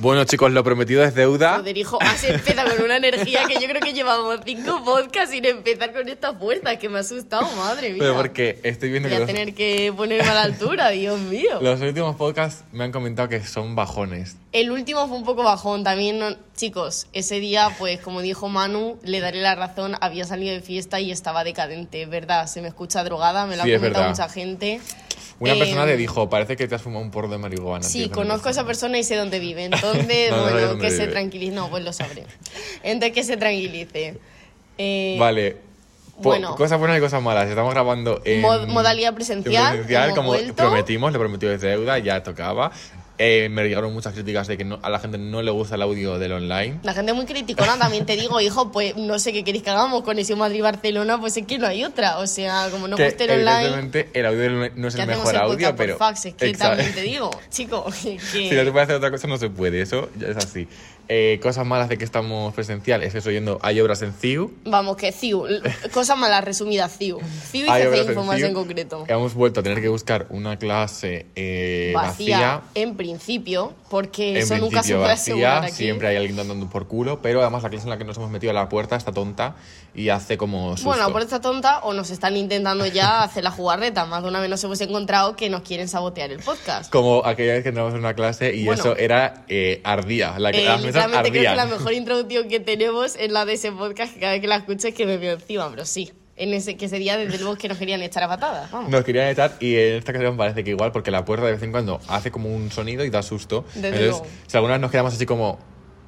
Bueno, chicos, lo prometido es deuda. Joder, hijo, has empezado con una energía que yo creo que llevamos cinco podcasts sin empezar con esta fuerza, que me ha asustado, madre mía. Pero porque estoy viendo Voy que a los, tener que ponerme a la altura, Dios mío. los últimos podcasts me han comentado que son bajones. El último fue un poco bajón también, no- chicos. Ese día, pues como dijo Manu, le daré la razón. Había salido de fiesta y estaba decadente, ¿verdad? Se me escucha drogada, me lo Sí, ha comentado mucha gente. Una Eh, persona te dijo, parece que te has fumado un porro de marihuana. Sí, tío, conozco a esa persona y sé dónde vive. Entonces, No, bueno, dónde que se vive. tranquilice. No, pues lo sabré. Entonces, que se tranquilice. Eh, Vale. Po- bueno. Cosas buenas y cosas malas. Estamos grabando en... Mod- modalidad en presencial, presencial, como vuelto. prometimos, le prometió de deuda, ya tocaba. Eh, me llegaron muchas críticas de que no- a la gente no le gusta el audio del online. La gente muy criticona, también te digo, hijo, pues no sé qué queréis que hagamos. Conexión Madrid-Barcelona, pues es que no hay otra. O sea, como no que guste el online, evidentemente el audio del- no es el mejor el audio, pero... por fax. Es que Exacto. también te digo, chico, que... Si no se puede hacer otra cosa, no se puede. Eso ya es así. Eh, cosas malas de que estamos presencial es eso yendo, hay obras en CIU. Vamos, que CIU, cosas malas resumidas, CIU. CIU y CC Info más en concreto. Hemos vuelto a tener que buscar una clase eh, Vacía, vacía. en principio, porque En eso nunca se principio puede asegurar vacía, aquí. siempre hay alguien andando por culo, pero además la clase en la que nos hemos metido a la puerta está tonta y hace como susto. Bueno, por esta tonta o nos están intentando ya hacer la jugarreta. Más de una vez nos hemos encontrado que nos quieren sabotear el podcast. Como aquella vez que entramos en una clase y Bueno. eso era eh, ardía, la que, Eh, literalmente creo que la mejor introducción que tenemos es la de ese podcast que cada vez que la escucho es que me veo encima, pero sí. En ese, que ese día, desde luego, que nos querían echar a patadas. Vamos. Nos querían echar y en esta ocasión parece que igual, porque la puerta de vez en cuando hace como un sonido y da susto. Desde Entonces, luego. si alguna vez nos quedamos así como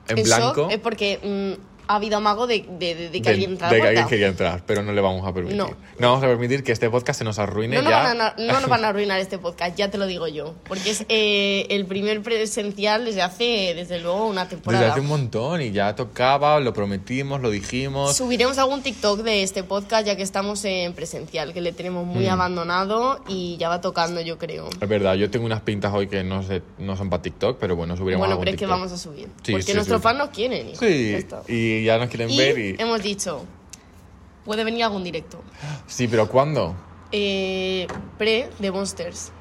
en, En blanco, shock es porque mm, ha habido amago de, de- de- de que alguien entra a de que alguien quería entrar, pero no le vamos a permitir. No. vamos a permitir que este podcast se nos arruine No nos, ya. van a, no nos van a arruinar este podcast, ya te lo digo yo. Porque es eh, el primer presencial desde hace, desde luego, una temporada. Desde hace un montón y ya tocaba, lo prometimos, lo dijimos. Subiremos algún TikTok de este podcast ya que estamos en presencial, que le tenemos muy Mm. abandonado y ya va tocando, yo creo. Es verdad, yo tengo unas pintas hoy que no, sé, no son para TikTok, pero bueno, subiremos Bueno, algún pero es que vamos a subir. Sí, porque sí, nuestros sí. fans nos quieren. hijo. Sí, está. Y ya nos quieren Y ver y... hemos dicho, puede venir algún directo. Sí, pero ¿cuándo? Eh, pre de Monsters.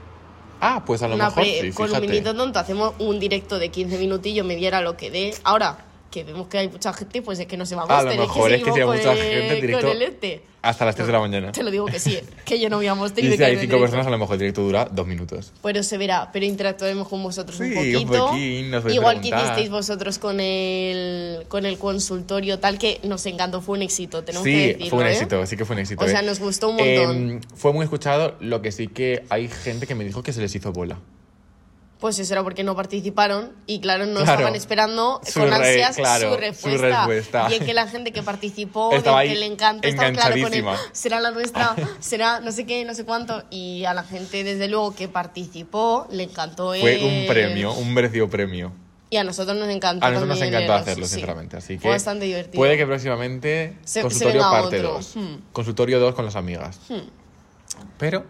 Ah, pues a lo Una mejor pre, sí, con un minuto tonto hacemos un directo de 15 minutillos, me diera lo que dé. Ahora, que vemos que hay mucha gente, pues es que no se va a A lo mejor es que seguimos si hay mucha el- gente en directo con el este. Hasta las 3 de la mañana. Te lo digo que sí, eh, que yo no a Monster Y si hay en 5 directo. personas, a lo mejor el directo dura 2 minutos. Pero se verá, pero interactuaremos con vosotros un Sí, un poquito. poquín, nos podéis Igual que hicisteis vosotros con el, con el consultorio, tal que nos encantó, fue un éxito, tenemos que Sí, decirlo. fue un ¿eh? éxito, sí que fue un éxito. O sea, ¿eh? nos gustó un montón. Eh, fue muy escuchado, lo que sí que hay gente que me dijo que se les hizo bola. Pues eso era porque no participaron y claro, no Claro. estaban esperando Su con re- ansias claro, su, su respuesta. Y es que la gente que participó, Estaba de que ahí le encantó, estaba claro con él, será la nuestra, será no sé qué, no sé cuánto. Y a la gente, desde luego, que participó, le encantó Fue un premio, un merecido premio. Y a nosotros nos encantó. A nosotros nos encantó hacerlo, sí. sinceramente. Así que Fue bastante divertido. puede que próximamente Se- consultorio parte otro. 2. Hmm. Consultorio 2 con las amigas. Pero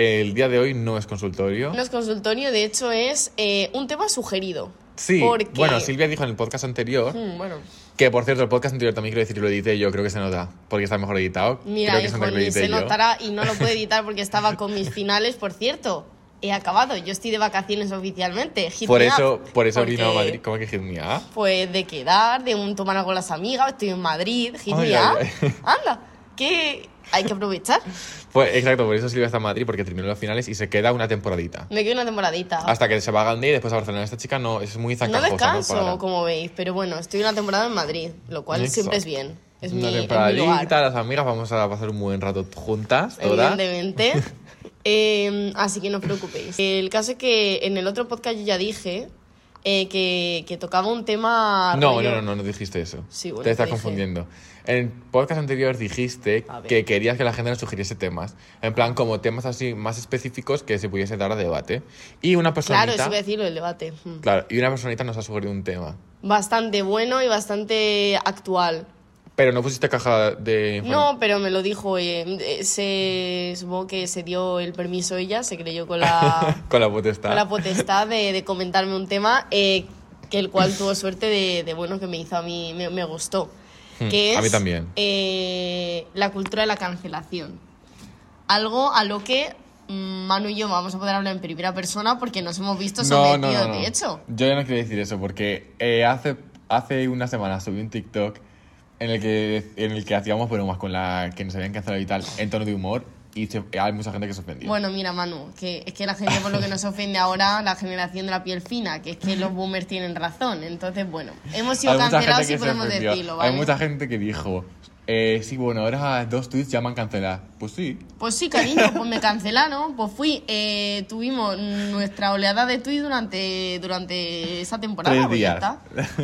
el día de hoy no es consultorio. No es consultorio, de hecho es eh, un tema sugerido. sí, porque- bueno, Silvia dijo en el podcast anterior, Mm, bueno, que por cierto, el podcast anterior también quiero decir, lo edité yo, creo que se nota, porque está mejor editado. mira, creo que se hijo, que ni se yo. notará y no lo puedo editar porque estaba con mis finales, por cierto. He acabado, yo estoy de vacaciones oficialmente. Hit Por eso, up, por eso porque, vino a Madrid. ¿Cómo que hit me up? Pues de quedar, de un tomar algo con las amigas, estoy en Madrid, hit Ay, me ay, up. ay. Anda, que hay que aprovechar. Pues exacto, por eso Silvia está en Madrid, porque terminó los finales y se queda una temporadita. Me quedo una temporadita. Hasta que se va a Gandhi y después a Barcelona. Esta chica no, es muy No zancajosa. descanso, para- como veis, pero bueno, estoy una temporada en Madrid, lo cual Eso. siempre es bien. Es mi, una es mi temporadita, lugar. las amigas, vamos a pasar un buen rato juntas, todas. Evidentemente. Eh, así que no os preocupéis. El caso es que en el otro podcast yo ya dije eh, que, que tocaba un tema. No, rollo- no, no, no, no dijiste eso. Sí, bueno, Te estás ¿qué dije? confundiendo. En el podcast anterior dijiste que querías que la gente nos sugiriese temas. En plan, como temas así más específicos que se pudiese dar a debate. Y una personita. Claro, eso iba a decirlo del debate. Mm. Claro, y una personita nos ha sugerido un tema. Bastante bueno y bastante actual. Pero no pusiste caja de. No, pero me lo dijo. eh, eh, se, supongo que se dio el permiso ella, se creyó con la, Con la potestad. con la potestad de, de comentarme un tema eh, que el cual tuvo suerte de, de, bueno que me hizo a mí, me, me gustó. Hmm, Que es a mí también. eh, la cultura de la cancelación. Algo a lo que mm, Manu y yo vamos a poder hablar en primera persona porque nos hemos visto no, sometidos, no, no. de hecho. Yo ya no quiero decir eso porque eh, hace, hace una semana subí un TikTok en el que, en el que hacíamos bromas con la que nos habían cancelado y tal en tono de humor y se- hay mucha gente que se ofendió. Bueno, mira, Manu, que es que la gente por lo que nos ofende ahora, la generación de la piel fina, que es que los boomers tienen razón. Entonces, bueno, hemos sido hay cancelados y se podemos decirlo, ¿vale? Hay mucha gente que dijo, eh, sí, bueno, ahora dos tweets ya me han cancelado. Pues sí. Pues sí, cariño, pues me cancelaron. Pues fui, eh, tuvimos nuestra oleada de tweets durante, durante esa temporada. Tres pues días.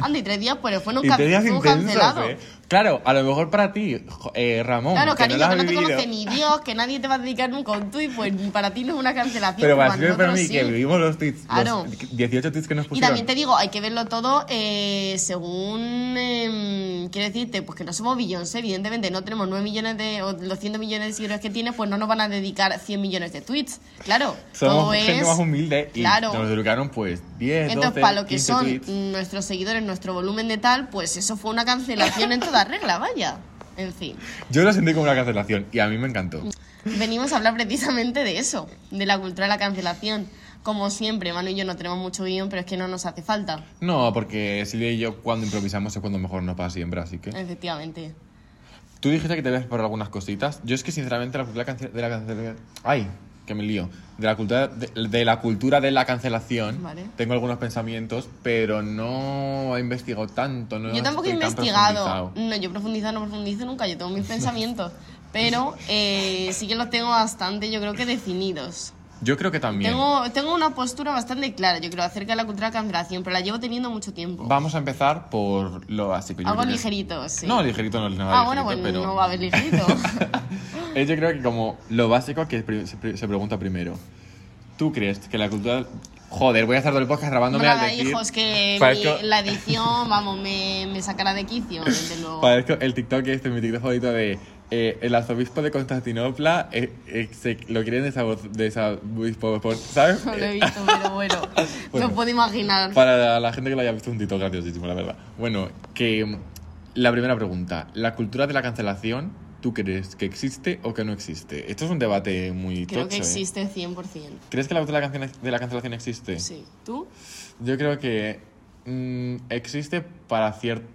Andy, tres días, pues fueron, can- cancelados. ¿eh? Claro, a lo mejor para ti, eh, Ramón, Claro, que cariño, no que no te conoce ni Dios, que nadie te va a dedicar nunca un tuit, pues para ti no es una cancelación. pero para ti, para mí, sí. que vivimos los tweets, Claro. los 18 tweets que nos Y pusieron. también te digo, hay que verlo todo eh, según. em, quiero decirte, pues que no somos Beyoncé, evidentemente no tenemos 9 millones de. o los 100 millones de seguidores que tiene, pues no nos van a dedicar 100 millones de tweets. Claro, Somos todo gente es. más humilde y Claro. nos educaron pues 10, Entonces, 12, para lo que 15 son tweets. nuestros seguidores, nuestro volumen de tal, pues eso fue una cancelación en toda regla, vaya. En fin, Yo lo sentí como una cancelación y a mí me encantó. venimos a hablar precisamente de eso, de la cultura de la cancelación. Como siempre, Manu y yo no tenemos mucho guion, pero es que no nos hace falta, No, porque Silvia y yo cuando improvisamos es cuando mejor nos pasa siempre, así que... efectivamente. Tú dijiste que te ves por algunas cositas. Yo es que sinceramente la cultura de la cancelación... ¡Ay! Que me lío. De la cultura de, de la, cultura de la cancelación Vale. tengo algunos pensamientos, pero no he investigado tanto. No Yo tampoco he investigado. No, yo profundizar no profundizo nunca, yo tengo mis pensamientos. Pero eh, sí que los tengo bastante, yo creo que definidos. Yo creo que también. Tengo, tengo una postura bastante clara, yo creo, acerca de la cultura de la cancelación, pero la llevo teniendo mucho tiempo. Vamos a empezar por lo básico. yo Algo creo que- ligerito, sí. No, ligerito no es nada ah, bueno, pues pero... no va a haber ligerito. Eh, Yo creo que como lo básico que pri- se, pri- se pregunta primero. ¿Tú crees que la cultura... Joder, voy a estar todo el podcast grabándome al decir... hijos, que Parezco- mi- la edición, vamos, me, me sacará de quicio, desde luego. Parezco el TikTok este, mi TikTok favorito de... eh, el arzobispo de Constantinopla eh, eh, se, lo quieren desobispo, ¿sabes? No lo he visto, pero bueno, Bueno. no puedo imaginar. Para la gente que lo haya visto, un TikTok graciosísimo, la verdad. Bueno, que mm, la primera pregunta. ¿La cultura de la cancelación, tú crees que existe o que no existe? Esto es un debate muy Creo tocho, que ¿eh? existe 100%. ¿Crees que la cultura de la cancela- de la cancelación existe? Sí. ¿Tú? Yo creo que mm, existe para cierto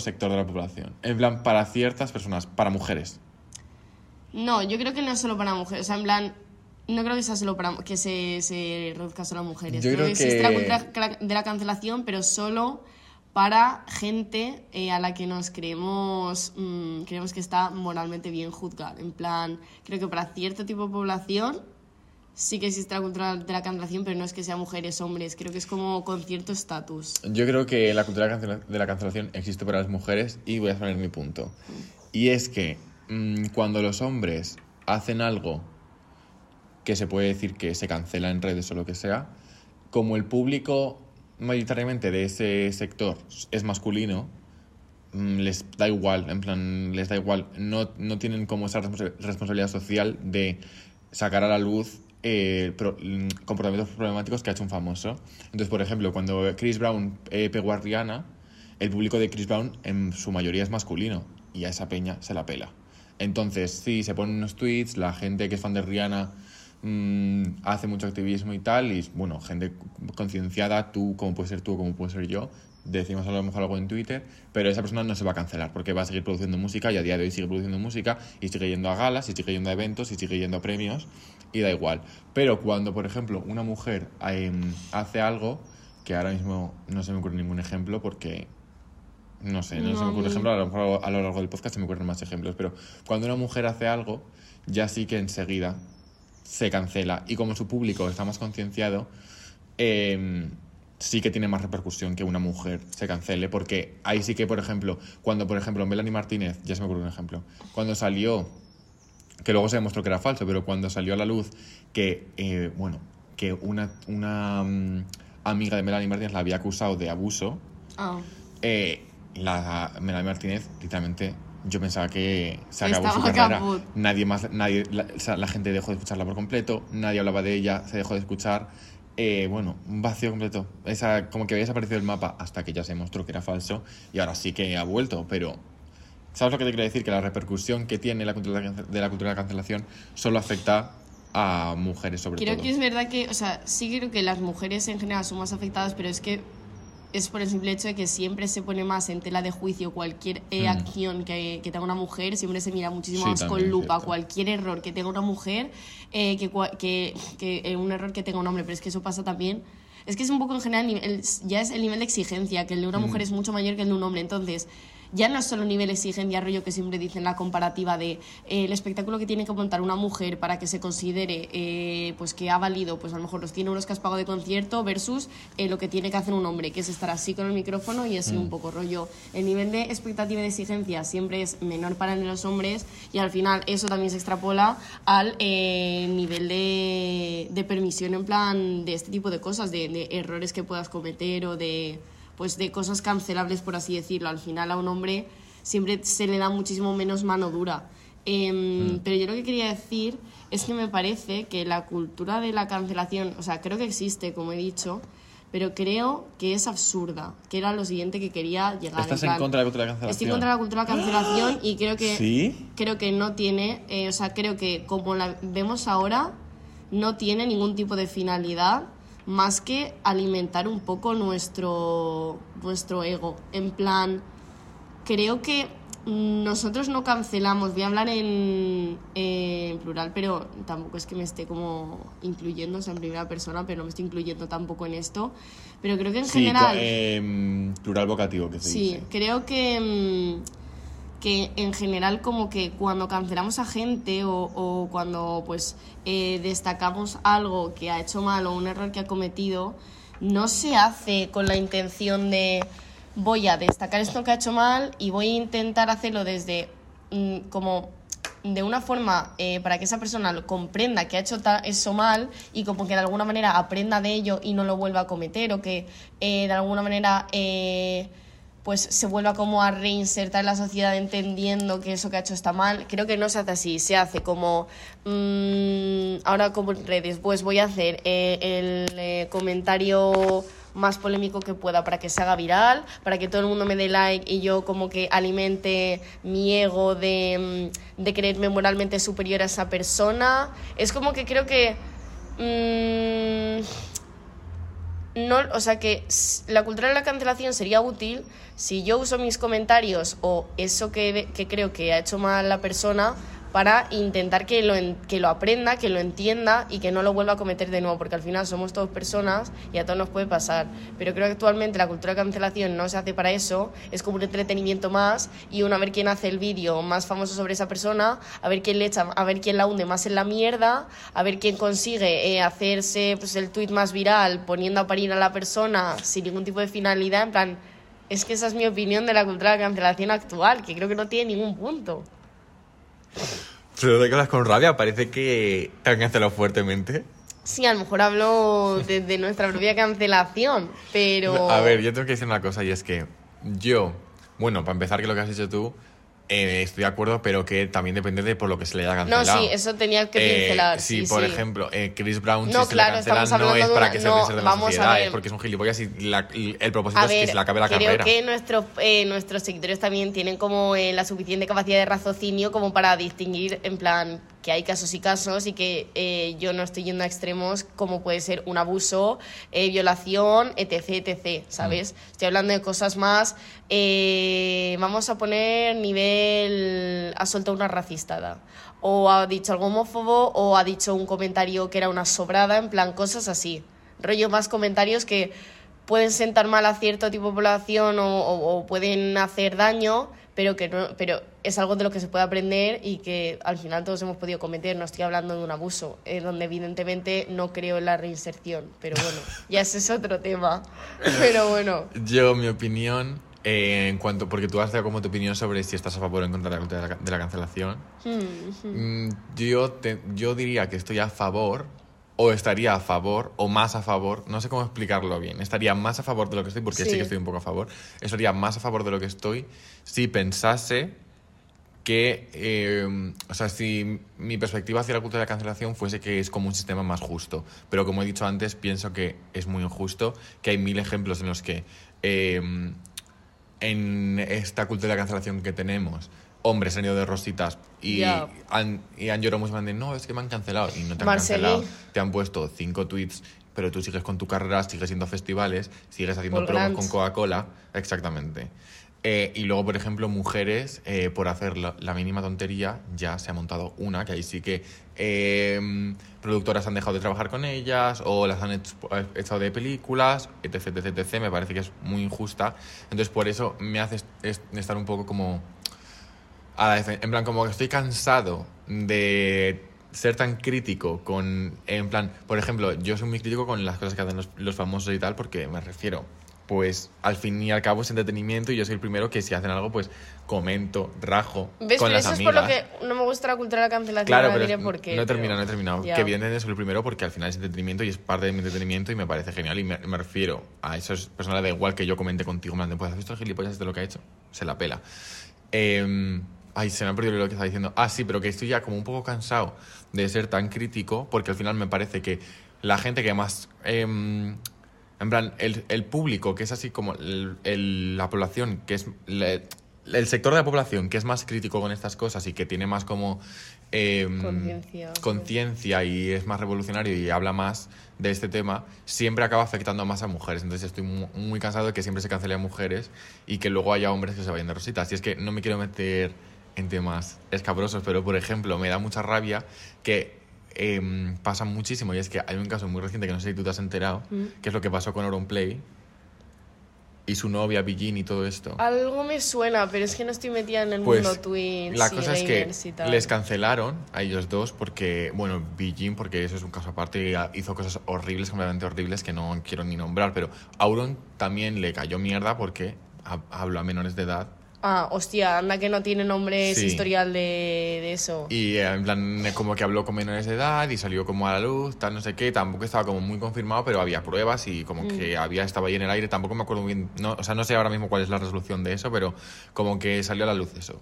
sector de la población. En plan, para ciertas personas, para mujeres. No, yo creo que no es solo para mujeres. O sea, en plan, no creo que sea solo para que se, se reduzca solo a mujeres. Yo creo existe que- la cultura de la cancelación, pero solo para gente eh, a la que nos creemos, mm, creemos que está moralmente bien juzgar. En plan, creo que para cierto tipo de población sí que existe la cultura de la cancelación, pero no es que sean mujeres, hombres. Creo que es como con cierto estatus. Yo creo que la cultura de la cancelación existe para las mujeres y voy a poner mi punto. Y es que mm, cuando los hombres hacen algo que se puede decir que se cancela en redes o lo que sea, como el público mayoritariamente de ese sector es masculino, mm, les da igual, en plan, les da igual, no, no tienen como esa responsa- responsabilidad social de sacar a la luz eh, pro- mm, comportamientos problemáticos que ha hecho un famoso. Entonces, por ejemplo, cuando Chris Brown eh, pegó a Rihanna, el público de Chris Brown en su mayoría es masculino y a esa peña se la pela. Entonces, sí, se ponen unos tweets, la gente que es fan de Rihanna mm, hace mucho activismo y tal, y bueno, gente concienciada, tú, como puede ser tú, como puede ser yo, decimos a lo mejor algo en Twitter, pero esa persona no se va a cancelar porque va a seguir produciendo música y a día de hoy sigue produciendo música y sigue yendo a galas y sigue yendo a eventos y sigue yendo a premios y da igual. Pero cuando, por ejemplo, una mujer em, hace algo, que ahora mismo no se me ocurre ningún ejemplo porque no sé, no, No, se me ocurre ejemplo, a lo mejor a lo largo del podcast se me ocurren más ejemplos, pero cuando una mujer hace algo, ya sí que enseguida se cancela y como su público está más concienciado, eh, sí que tiene más repercusión que una mujer se cancele, porque ahí sí que, por ejemplo, cuando, por ejemplo, Melanie Martínez, ya se me ocurre un ejemplo, cuando salió, que luego se demostró que era falso, pero cuando salió a la luz que, eh, bueno, que una, una mm, amiga de Melanie Martínez la había acusado de abuso, eh, la Melanie Martínez, literalmente, yo pensaba que se acabó Estaba su carrera. caput. Nadie más, nadie, la, o sea, la gente dejó de escucharla por completo, nadie hablaba de ella, se dejó de escuchar. Eh, bueno, un vacío completo. Esa, como que había desaparecido el mapa hasta que ya se demostró que era falso y ahora sí que ha vuelto, pero ¿sabes lo que te quiero decir? Que la repercusión que tiene la cultura de la cultura de la cancelación solo afecta a mujeres sobre Creo todo. que es verdad que, o sea, sí creo que las mujeres en general son más afectadas, pero es que es por el simple hecho de que siempre se pone más en tela de juicio cualquier eh, Mm. acción que, que tenga una mujer, siempre se mira muchísimo Sí, más con lupa cualquier error que tenga una mujer eh, que, que, que, eh, un error que tenga un hombre, pero es que eso pasa también. Es que es un poco en general, el- ya es el nivel de exigencia, que el de una Mm. mujer es mucho mayor que el de un hombre, entonces ya no es solo nivel de exigencia, rollo que siempre dicen la comparativa de eh, el espectáculo que tiene que montar una mujer para que se considere eh, pues que ha valido pues a lo mejor los 100 euros que has pagado de concierto versus eh, lo que tiene que hacer un hombre, que es estar así con el micrófono y así un poco rollo. El nivel de expectativa y de exigencia siempre es menor para los hombres y al final eso también se extrapola al eh, nivel de, de permisión en plan de este tipo de cosas, de, de errores que puedas cometer o de pues de cosas cancelables, por así decirlo. Al final a un hombre siempre se le da muchísimo menos mano dura. Em, Pero yo lo que quería decir es que me parece que la cultura de la cancelación, o sea, creo que existe, como he dicho, pero creo que es absurda, que era lo siguiente que quería llegar. ¿Estás en plan, contra de la cultura de la cancelación? Estoy contra la cultura de la cancelación y creo que ¿Sí? creo que no tiene, eh, o sea, creo que como la vemos ahora, no tiene ningún tipo de finalidad más que alimentar un poco nuestro, nuestro ego. En plan, creo que nosotros no cancelamos, voy a hablar en, eh, en plural, pero tampoco es que me esté como incluyendo, o sea, en primera persona, pero no me estoy incluyendo tampoco en esto. Pero creo que en Sí, general... em, plural vocativo que se Sí, dice. creo que, mm, que en general como que cuando cancelamos a gente o, o cuando pues eh, destacamos algo que ha hecho mal o un error que ha cometido, no se hace con la intención de voy a destacar esto que ha hecho mal y voy a intentar hacerlo desde mm, como de una forma eh, para que esa persona lo comprenda que ha hecho eso mal y como que de alguna manera aprenda de ello y no lo vuelva a cometer o que eh, de alguna manera pues se vuelva como a reinsertar en la sociedad entendiendo que eso que ha hecho está mal. Creo que no se hace así, se hace como mm, ahora como en redes, pues voy a hacer eh, el eh, comentario más polémico que pueda para que se haga viral, para que todo el mundo me dé like y yo como que alimente mi ego de, mm, de creerme moralmente superior a esa persona. Es como que creo que... mm, no, o sea que la cultura de la cancelación sería útil si yo uso mis comentarios o eso que, que creo que ha hecho mal la persona para intentar que lo, que lo aprenda, que lo entienda y que no lo vuelva a cometer de nuevo, porque al final somos todos personas y a todos nos puede pasar. Pero creo que actualmente la cultura de cancelación no se hace para eso, es como un entretenimiento más y uno a ver quién hace el vídeo más famoso sobre esa persona, a ver quién le echa, a ver quién la hunde más en la mierda, a ver quién consigue eh, hacerse pues, el tweet más viral poniendo a parir a la persona sin ningún tipo de finalidad, en plan, es que esa es mi opinión de la cultura de la cancelación actual, que creo que no tiene ningún punto. Pero de hablas con rabia, parece que te han cancelado fuertemente. Sí, a lo mejor hablo de, de nuestra propia cancelación, pero... A ver, yo tengo que decir una cosa y es que yo, bueno, para empezar, que lo que has dicho tú, eh, estoy de acuerdo, pero que también depende de por lo que se le haya No, cancelado. sí, eso tenía que Eh, pincelar. si, sí, por sí. ejemplo, eh, Chris Brown, No, si claro, se le cancela, no es de para que se no, reserve la sociedad, es porque es un gilipollas y la- el propósito A es que se le acabe la creo carrera. que nuestros, eh, nuestros seguidores también tienen como eh, la suficiente capacidad de raciocinio como para distinguir en plan que hay casos y casos y que eh, yo no estoy yendo a extremos como puede ser un abuso, eh, violación, etc, etc, ¿sabes? Mm. Estoy hablando de cosas más, eh, vamos a poner nivel, ha soltado una racistada o ha dicho algo homófobo o ha dicho un comentario que era una sobrada, en plan cosas así. Rollo más comentarios que pueden sentar mal a cierto tipo de población o, o- o pueden hacer daño, pero que no, pero es algo de lo que se puede aprender y que al final todos hemos podido cometer. No estoy hablando de un abuso, eh, donde evidentemente no creo en la reinserción, pero bueno, ya ese es otro tema. Pero bueno, Yo, mi opinión, eh, en cuanto. Porque tú has dado como tu opinión sobre si estás a favor o en contra de la cultura de la, cancelación. hmm, Mm, yo, te- yo diría que estoy a favor, o estaría a favor, o más a favor, no sé cómo explicarlo bien. Estaría más a favor de lo que estoy, porque sí, Sí. que estoy un poco a favor. Estaría más a favor de lo que estoy si pensase que, eh, o sea, si mi perspectiva hacia la cultura de la cancelación fuese que es como un sistema más justo. Pero como he dicho antes, pienso que es muy injusto, que hay mil ejemplos en los que eh, en esta cultura de la cancelación que tenemos, hombres han ido de rositas Y Ya. han, y han llorado mucho, de, no, es que me han cancelado. Y no te han Marceli. cancelado. Te han puesto cinco tweets, pero tú sigues con tu carrera, sigues yendo a festivales, sigues haciendo Por promos con Coca-Cola. Exactamente. Eh, y luego, por ejemplo, mujeres, eh, por hacer la, la mínima tontería, ya se ha montado una, que ahí sí que eh, productoras han dejado de trabajar con ellas o las han hecho- echado de películas, etc, etc, etc. Me parece que es muy injusta. Entonces, por eso me hace est- est- estar un poco como... a la defen- en plan, como que estoy cansado de ser tan crítico con... En plan, por ejemplo, yo soy muy crítico con las cosas que hacen los, los famosos y tal, porque me refiero, pues al fin y al cabo es entretenimiento y yo soy el primero que si hacen algo, pues comento, rajo ¿Ves? con Pero las eso es amigas. por lo que no me gusta la cultura de la cancelación. Claro, pero diré es- por qué, no he terminado, pero- no he terminado. Ya. Que evidentemente soy el primero porque al final es entretenimiento y es parte de mi entretenimiento y me parece genial. Y me, me refiero a esas personas, da igual que yo comente contigo, plan de, pues has visto el gilipollas de lo que ha hecho. Se la pela. Eh, ay, se me ha perdido lo que estaba diciendo. Ah, sí, pero que estoy ya como un poco cansado de ser tan crítico porque al final me parece que la gente que más... em, en plan, el, el público, que es así como el- el- la población, que es le- el sector de la población que es más crítico con estas cosas y que tiene más como em, Conciencia. y es más revolucionario y habla más de este tema, siempre acaba afectando más a mujeres. Entonces estoy mu- muy cansado de que siempre se cancele a mujeres y que luego haya hombres que se vayan de rositas. Y es que no me quiero meter en temas escabrosos, pero por ejemplo, me da mucha rabia que em, pasa muchísimo y es que hay un caso muy reciente que no sé si tú te has enterado, Mm. que es lo que pasó con Auronplay y su novia Billin y todo esto. Algo me suena, pero es que no estoy metida en el Pues mundo Twitch la y cosa es que les cancelaron a ellos dos porque, bueno, Beijing, porque eso es un caso aparte, hizo cosas horribles, completamente horribles que no quiero ni nombrar, pero Auron también le cayó mierda porque ha- habló a menores de edad Ah, hostia, anda que no tiene nombre ese Sí. historial de, de eso. y eh, en plan eh, como que habló con menores de edad y salió como a la luz, tal no sé qué, tampoco estaba como muy confirmado, pero había pruebas y como que había estaba ahí en el aire, tampoco me acuerdo bien, no, o sea, no sé ahora mismo cuál es la resolución de eso, pero como que salió a la luz eso.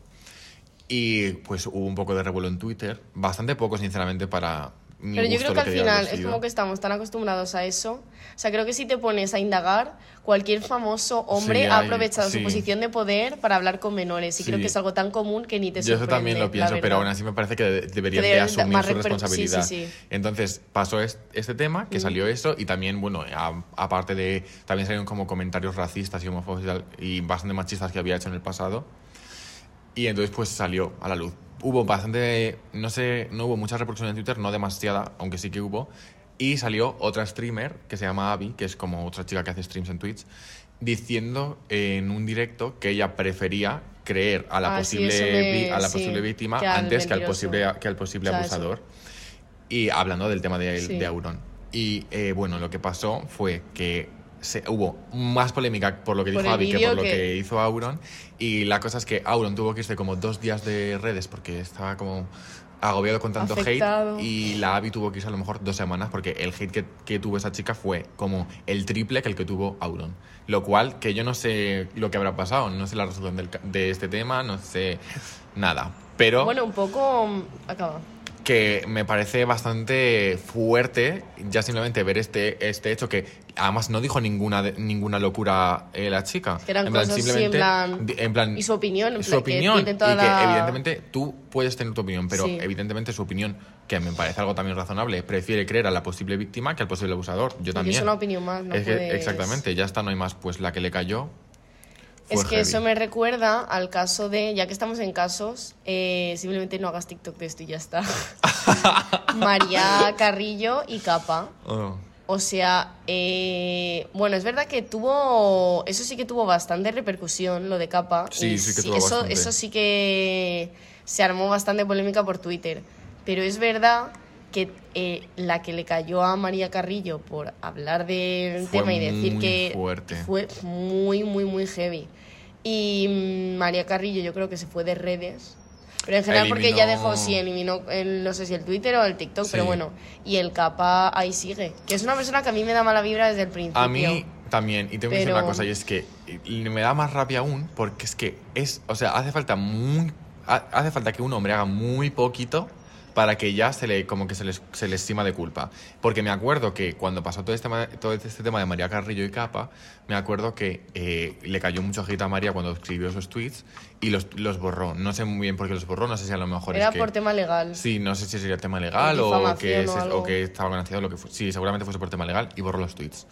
Y pues hubo un poco de revuelo en Twitter, bastante poco sinceramente para mi Pero yo creo que al final es como que estamos tan acostumbrados a eso. O sea, creo que si te pones a indagar, cualquier famoso hombre Sí, ha hay- aprovechado sí. su posición de poder para hablar con menores. Y creo que es algo tan común que ni te Yo sorprende. eso también lo pienso, pero aún así me parece que de- deberían de asumir su reper- sí, sí, responsabilidad. sí. Entonces pasó es- este tema, que salió eso, y también, bueno, aparte de, también salieron como comentarios racistas y tal, y bastante machistas que había hecho en el pasado. Y entonces pues salió a la luz. Hubo bastante, no sé, no hubo mucha repercusión en Twitter, no demasiada, aunque sí que hubo. Y salió otra streamer que se llama Abby, que es como otra chica que hace streams en Twitch, diciendo en un directo que ella prefería creer a la Ah, posible, a la sí, posible víctima que antes que al posible, que al posible O sea, eso. abusador. Y hablando del tema de, Sí. de Auron. Y eh, bueno, lo que pasó fue que se, hubo más polémica por lo que Por dijo Abby que por lo que- que hizo Auron. Y la cosa es que Auron tuvo que irse como dos días de redes porque estaba como agobiado con tanto Afectado. hate. Y la Abby tuvo que irse a lo mejor dos semanas porque el hate que, que tuvo esa chica fue como el triple que el que tuvo Auron. Lo cual, que yo no sé lo que habrá pasado, no sé la resolución del de este tema, no sé nada. Pero Bueno, un poco. mm, Acaba. Que me parece bastante fuerte ya simplemente ver este, este hecho que además no dijo ninguna ninguna locura eh, la chica. Que eran cosas en plan- di- en plan- y su opinión, en su plan, que opinión y que la- evidentemente tú puedes tener tu opinión, pero Sí. evidentemente su opinión, que me parece algo también razonable, prefiere creer a la posible víctima que al posible abusador. Yo Porque también. es una opinión más, no Es que- puedes- exactamente, ya está, no hay más. Pues la que le cayó. Es que heavy. eso me recuerda al caso de, ya que estamos en casos, eh, simplemente no hagas TikTok de esto y ya está. María Carrillo y Capa. Oh. O sea, eh, bueno, es verdad que tuvo, eso sí que tuvo bastante repercusión, lo de Capa. Sí, sí que tuvo eso, bastante. eso sí que se armó bastante polémica por Twitter. Pero es verdad que eh, la que le cayó a María Carrillo por hablar del Fue tema y decir que fuerte. fue muy, muy, muy heavy. Y mm, María Carrillo yo creo que se fue de redes. Pero en general porque ya Eliminó- dejó, sí, eliminó, el, no sé si el Twitter o el TikTok, pero Sí. bueno. Y el capa ahí sigue. Que es una persona que a mí me da mala vibra desde el principio. A mí también, y tengo que decir Pero- una cosa, y es que y me da más rabia aún, porque es que es, o sea, hace falta muy, ha- hace falta que un hombre haga muy poquito para que ya se le, como que se les, se le estima de culpa. Porque me acuerdo que cuando pasó todo este, todo este tema de María Carrillo y Capa, me acuerdo que eh, le cayó mucho hate a María cuando escribió esos tweets y los, los borró. No sé muy bien por qué los borró, no sé si a lo mejor Era es que... por tema legal. Sí, no sé si sería tema legal o que, o se- algo. o que estaba organizado lo que fue. Sí, seguramente fuese por tema legal y borró los tweets.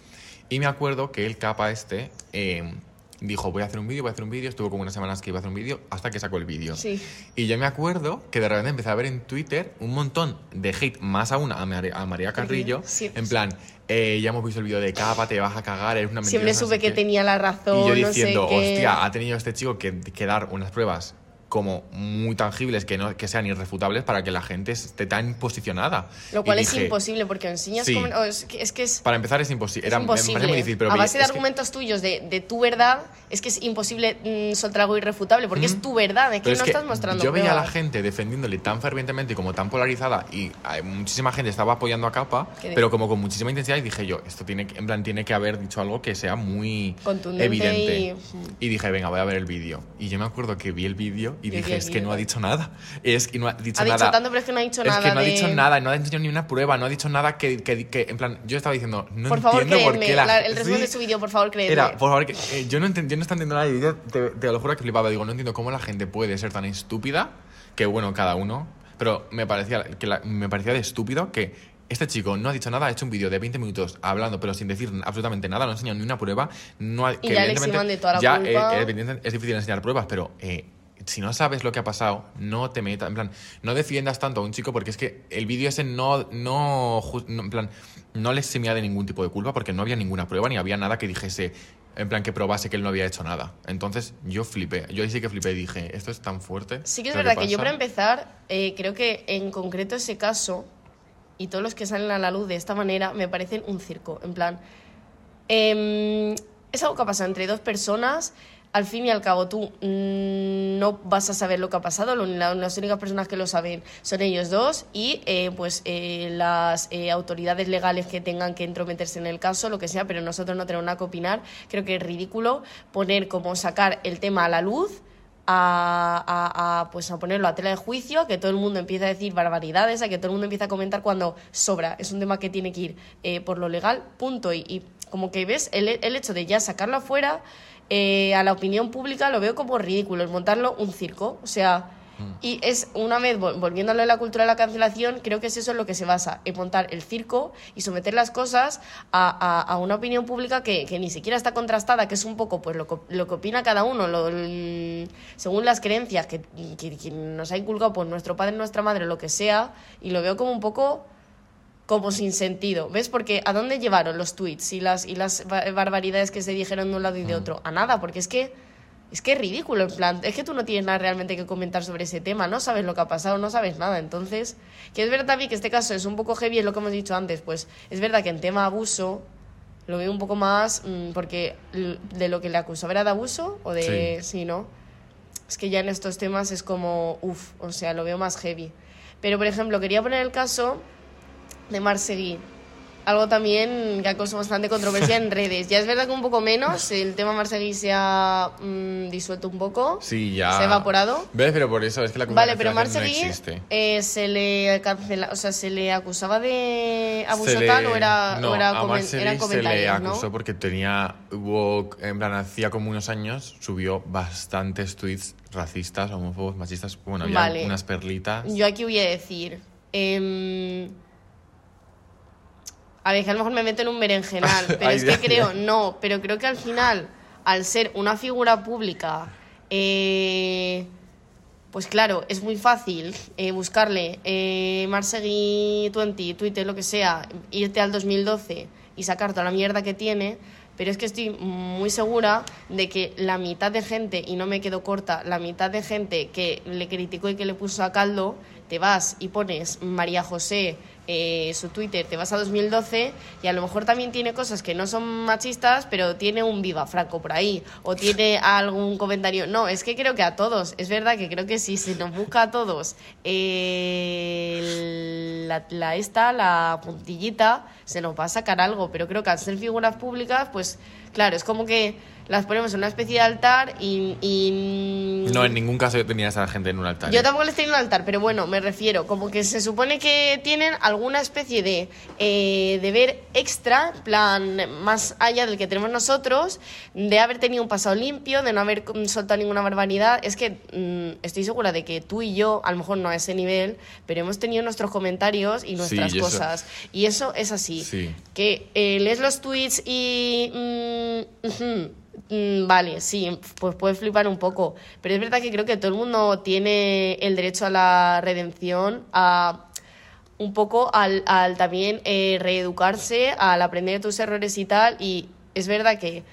Y me acuerdo que el capa este eh, dijo, voy a hacer un vídeo, voy a hacer un vídeo. Estuvo como unas semanas que iba a hacer un vídeo hasta que sacó el vídeo. Sí. Y yo me acuerdo que de repente empecé a ver en Twitter un montón de hate, más aún a María, a María Carrillo, Sí. en plan, eh, ya hemos visto el vídeo de capa, te vas a cagar, eres una Siempre mentirosa, no supe que qué". tenía la razón, Y yo no diciendo, qué. hostia, ha tenido este chico que, que dar unas pruebas como muy tangibles, que, no, que sean irrefutables para que la gente esté tan posicionada. Lo Y cual es dije, imposible porque enseñas... Sí. comen- o es, que, es que es... Para empezar es imposible. es Era, me imposible. parece muy difícil, pero a base de es que- argumentos tuyos de, de tu verdad, es que es imposible mm, soltar algo irrefutable, porque es tu verdad, es que Pero no es estás mostrando yo veía a la gente defendiéndole tan fervientemente y como tan polarizada y hay muchísima gente estaba apoyando a Capa, pero como con muchísima intensidad y dije yo, esto tiene que, en plan tiene que haber dicho algo que sea muy evidente. y- Y... dije, venga, voy a ver el vídeo. Y yo me acuerdo que vi el vídeo y dije, es que no ha dicho nada. Es que no ha dicho Ha dicho nada. tanto, pero es que no ha dicho es nada que no ha de- dicho nada, no ha dicho ni una prueba, no ha dicho nada que, que, que- en plan, yo estaba diciendo, no Por favor, entiendo por qué la la- el resumen Sí. de su vídeo, por favor, créeme. Era, por favor, que, eh, yo, no enten- yo no estaba entendiendo nada y yo te, te lo juro que flipaba. Digo, no entiendo cómo la gente puede ser tan estúpida, que bueno, cada uno, pero me parecía, que la- me parecía de estúpido que este chico no ha dicho nada, ha hecho un vídeo de 20 minutos hablando, pero sin decir absolutamente nada, no ha enseñado ni una prueba. No ha, Y ya le de toda la ya, culpa. eh, es difícil enseñar pruebas, pero eh, si no sabes lo que ha pasado, no te metas, en plan, no defiendas tanto a un chico porque es que el vídeo ese no, no, no, en plan, no le eximía de ningún tipo de culpa porque no había ninguna prueba ni había nada que dijese, en plan, que probase que él no había hecho nada. Entonces yo flipé, yo ahí sí que flipé y dije, esto es tan fuerte. Sí que es verdad que, yo pasa". para empezar, eh, creo que en concreto ese caso y todos los que salen a la luz de esta manera me parecen un circo. En plan, em, es algo que ha pasado entre dos personas. Al fin y al cabo, tú mm, no vas a saber lo que ha pasado. las únicas personas que lo saben son ellos dos y eh, pues eh, las eh, autoridades legales que tengan que entrometerse en el caso, lo que sea, pero nosotros no tenemos nada que opinar. Creo que es ridículo poner como sacar el tema a la luz a, a- a, pues a ponerlo a tela de juicio, a que todo el mundo empiece a decir barbaridades, a que todo el mundo empiece a comentar cuando sobra. Es un tema que tiene que ir eh, por lo legal, punto. Y, y como que ves, el, el hecho de ya sacarlo afuera eh, a la opinión pública lo veo como ridículo, es montarlo un circo. O sea, y es una vez, vol- volviendo a la cultura de la cancelación, creo que es eso en lo que se basa, en montar el circo y someter las cosas a, a- a una opinión pública que, que ni siquiera está contrastada, que es un poco pues lo, que- lo que opina cada uno, lo- el- según las creencias que, que- que nos ha inculcado pues, nuestro padre, nuestra madre, lo que sea, y lo veo como un poco como sin sentido, ¿ves? Porque ¿a dónde llevaron los tweets y las, y las ba- barbaridades que se dijeron de un lado y de otro? A nada, porque es que es que es ridículo, en plan, es que tú no tienes nada realmente que comentar sobre ese tema, no sabes lo que ha pasado, no sabes nada, entonces, que es verdad también que este caso es un poco heavy, es lo que hemos dicho antes, pues es verdad que en tema abuso lo veo un poco más, mm, porque de lo que le acusaba era de abuso o de... Sí. sí ¿no? Es que ya en estos temas es como, uff, o sea, lo veo más heavy. Pero, por ejemplo, quería poner el caso de Marseguí. Algo también que ha causado bastante controversia en redes. Ya es verdad que un poco menos, el tema Marseguí se ha mm, disuelto un poco. Sí, ya. Se ha evaporado. ¿Ves? Pero por eso es que la Vale, pero Marseguí no eh, se le cancela, o sea, se le acusaba de abuso le- tal o era, no, o era a comen- se le acusó ¿no? porque tenía, hubo, en plan, hacía como unos años, subió bastantes tweets racistas, homófobos, machistas, bueno, había Vale. unas perlitas. Yo aquí voy a decir. em, a ver, que a lo mejor me meto en un berenjenal, pero es que creo, no, pero creo que al final, al ser una figura pública, eh, pues claro, es muy fácil eh, buscarle eh, Marsegui 20, Twitter, lo que sea, irte al 2012 y sacar toda la mierda que tiene, pero es que estoy muy segura de que la mitad de gente, y no me quedo corta, la mitad de gente que le criticó y que le puso a caldo, te vas y pones María José, eh, su Twitter, te vas a 2012 y a lo mejor también tiene cosas que no son machistas, pero tiene un viva Franco por ahí, o tiene algún comentario. No, es que creo que a todos, es verdad que creo que si se nos busca a todos eh, la, la esta, la puntillita, se nos va a sacar algo, pero creo que al ser figuras públicas, pues claro, es como que las ponemos en una especie de altar y... y- No, en ningún caso yo tenía a esa gente en un altar. yo tampoco les tengo un altar, pero bueno, me refiero, como que se supone que tienen alguna especie de eh, deber extra, plan, más allá del que tenemos nosotros, de haber tenido un pasado limpio, de no haber soltado ninguna barbaridad. Es que mm, estoy segura de que tú y yo, a lo mejor no a ese nivel, pero hemos tenido nuestros comentarios y nuestras y eso- cosas. Y eso es así. Sí. Que eh, lees los tweets y... mm, mm, vale, sí, pues puedes flipar un poco. Pero es verdad que creo que todo el mundo tiene el derecho a la redención, a un poco al, al también eh, reeducarse, al aprender de tus errores y tal. Y es verdad que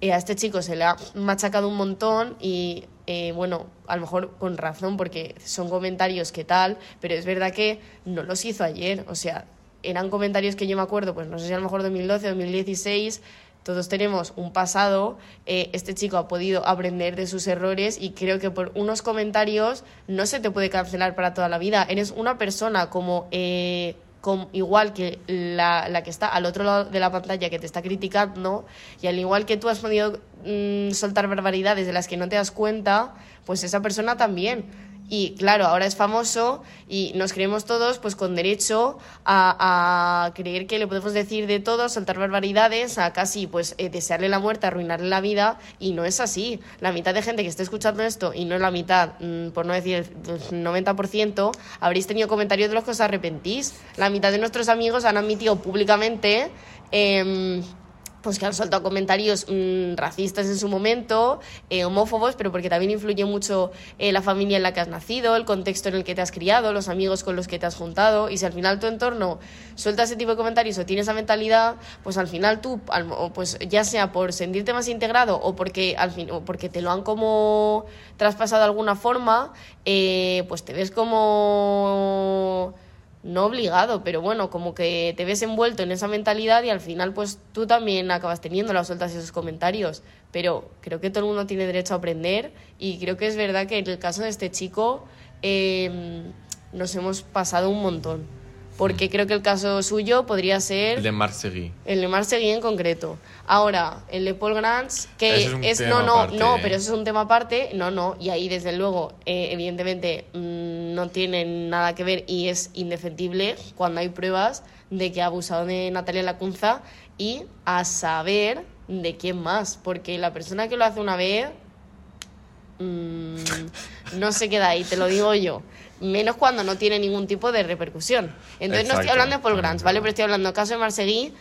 eh, a este chico se le ha machacado un montón y eh, bueno, a lo mejor con razón porque son comentarios que tal, pero es verdad que no los hizo ayer, o sea, eran comentarios que yo me acuerdo, pues no sé si a lo mejor 2012, 2016, todos tenemos un pasado, eh, este chico ha podido aprender de sus errores y creo que por unos comentarios no se te puede cancelar para toda la vida, eres una persona como... eh, igual que la, la que está al otro lado de la pantalla que te está criticando y al igual que tú has podido mm, soltar barbaridades de las que no te das cuenta, pues esa persona también. Y claro, ahora es famoso y nos creemos todos pues con derecho a, creer que le podemos decir de todo, soltar barbaridades, a casi pues eh, desearle la muerte, arruinarle la vida y no es así. La mitad de gente que está escuchando esto y no la mitad, mm, por no decir el 90%, habréis tenido comentarios de los que os arrepentís. La mitad de nuestros amigos han admitido públicamente... em, pues que han soltado comentarios mm, racistas en su momento, eh, homófobos, pero porque también influye mucho eh, la familia en la que has nacido, el contexto en el que te has criado, los amigos con los que te has juntado, y si al final tu entorno suelta ese tipo de comentarios o tiene esa mentalidad, pues al final tú, pues ya sea por sentirte más integrado o porque, al fin, o porque te lo han como traspasado de alguna forma, eh, pues te ves como no obligado, pero bueno, como que te ves envuelto en esa mentalidad y al final pues tú también acabas teniendo las sueltas esos comentarios. Pero creo que todo el mundo tiene derecho a aprender y creo que es verdad que en el caso de este chico eh, nos hemos pasado un montón. Porque creo que el caso suyo podría ser El de Marc Seguí. el de Marseille en concreto. Ahora, el de Paul Grants, que es no, no, aparte, no, ¿eh? pero eso es un tema aparte, no, no, y ahí desde luego, eh, evidentemente, mm, no tiene nada que ver y es indefendible cuando hay pruebas de que ha abusado de Natalia Lacunza y a saber de quién más, porque la persona que lo hace una vez mm, no se queda ahí, te lo digo yo. Menos cuando no tiene ningún tipo de repercusión. Entonces no estoy hablando de Paul es ¿vale? Pero estoy hablando del caso de Marseguí.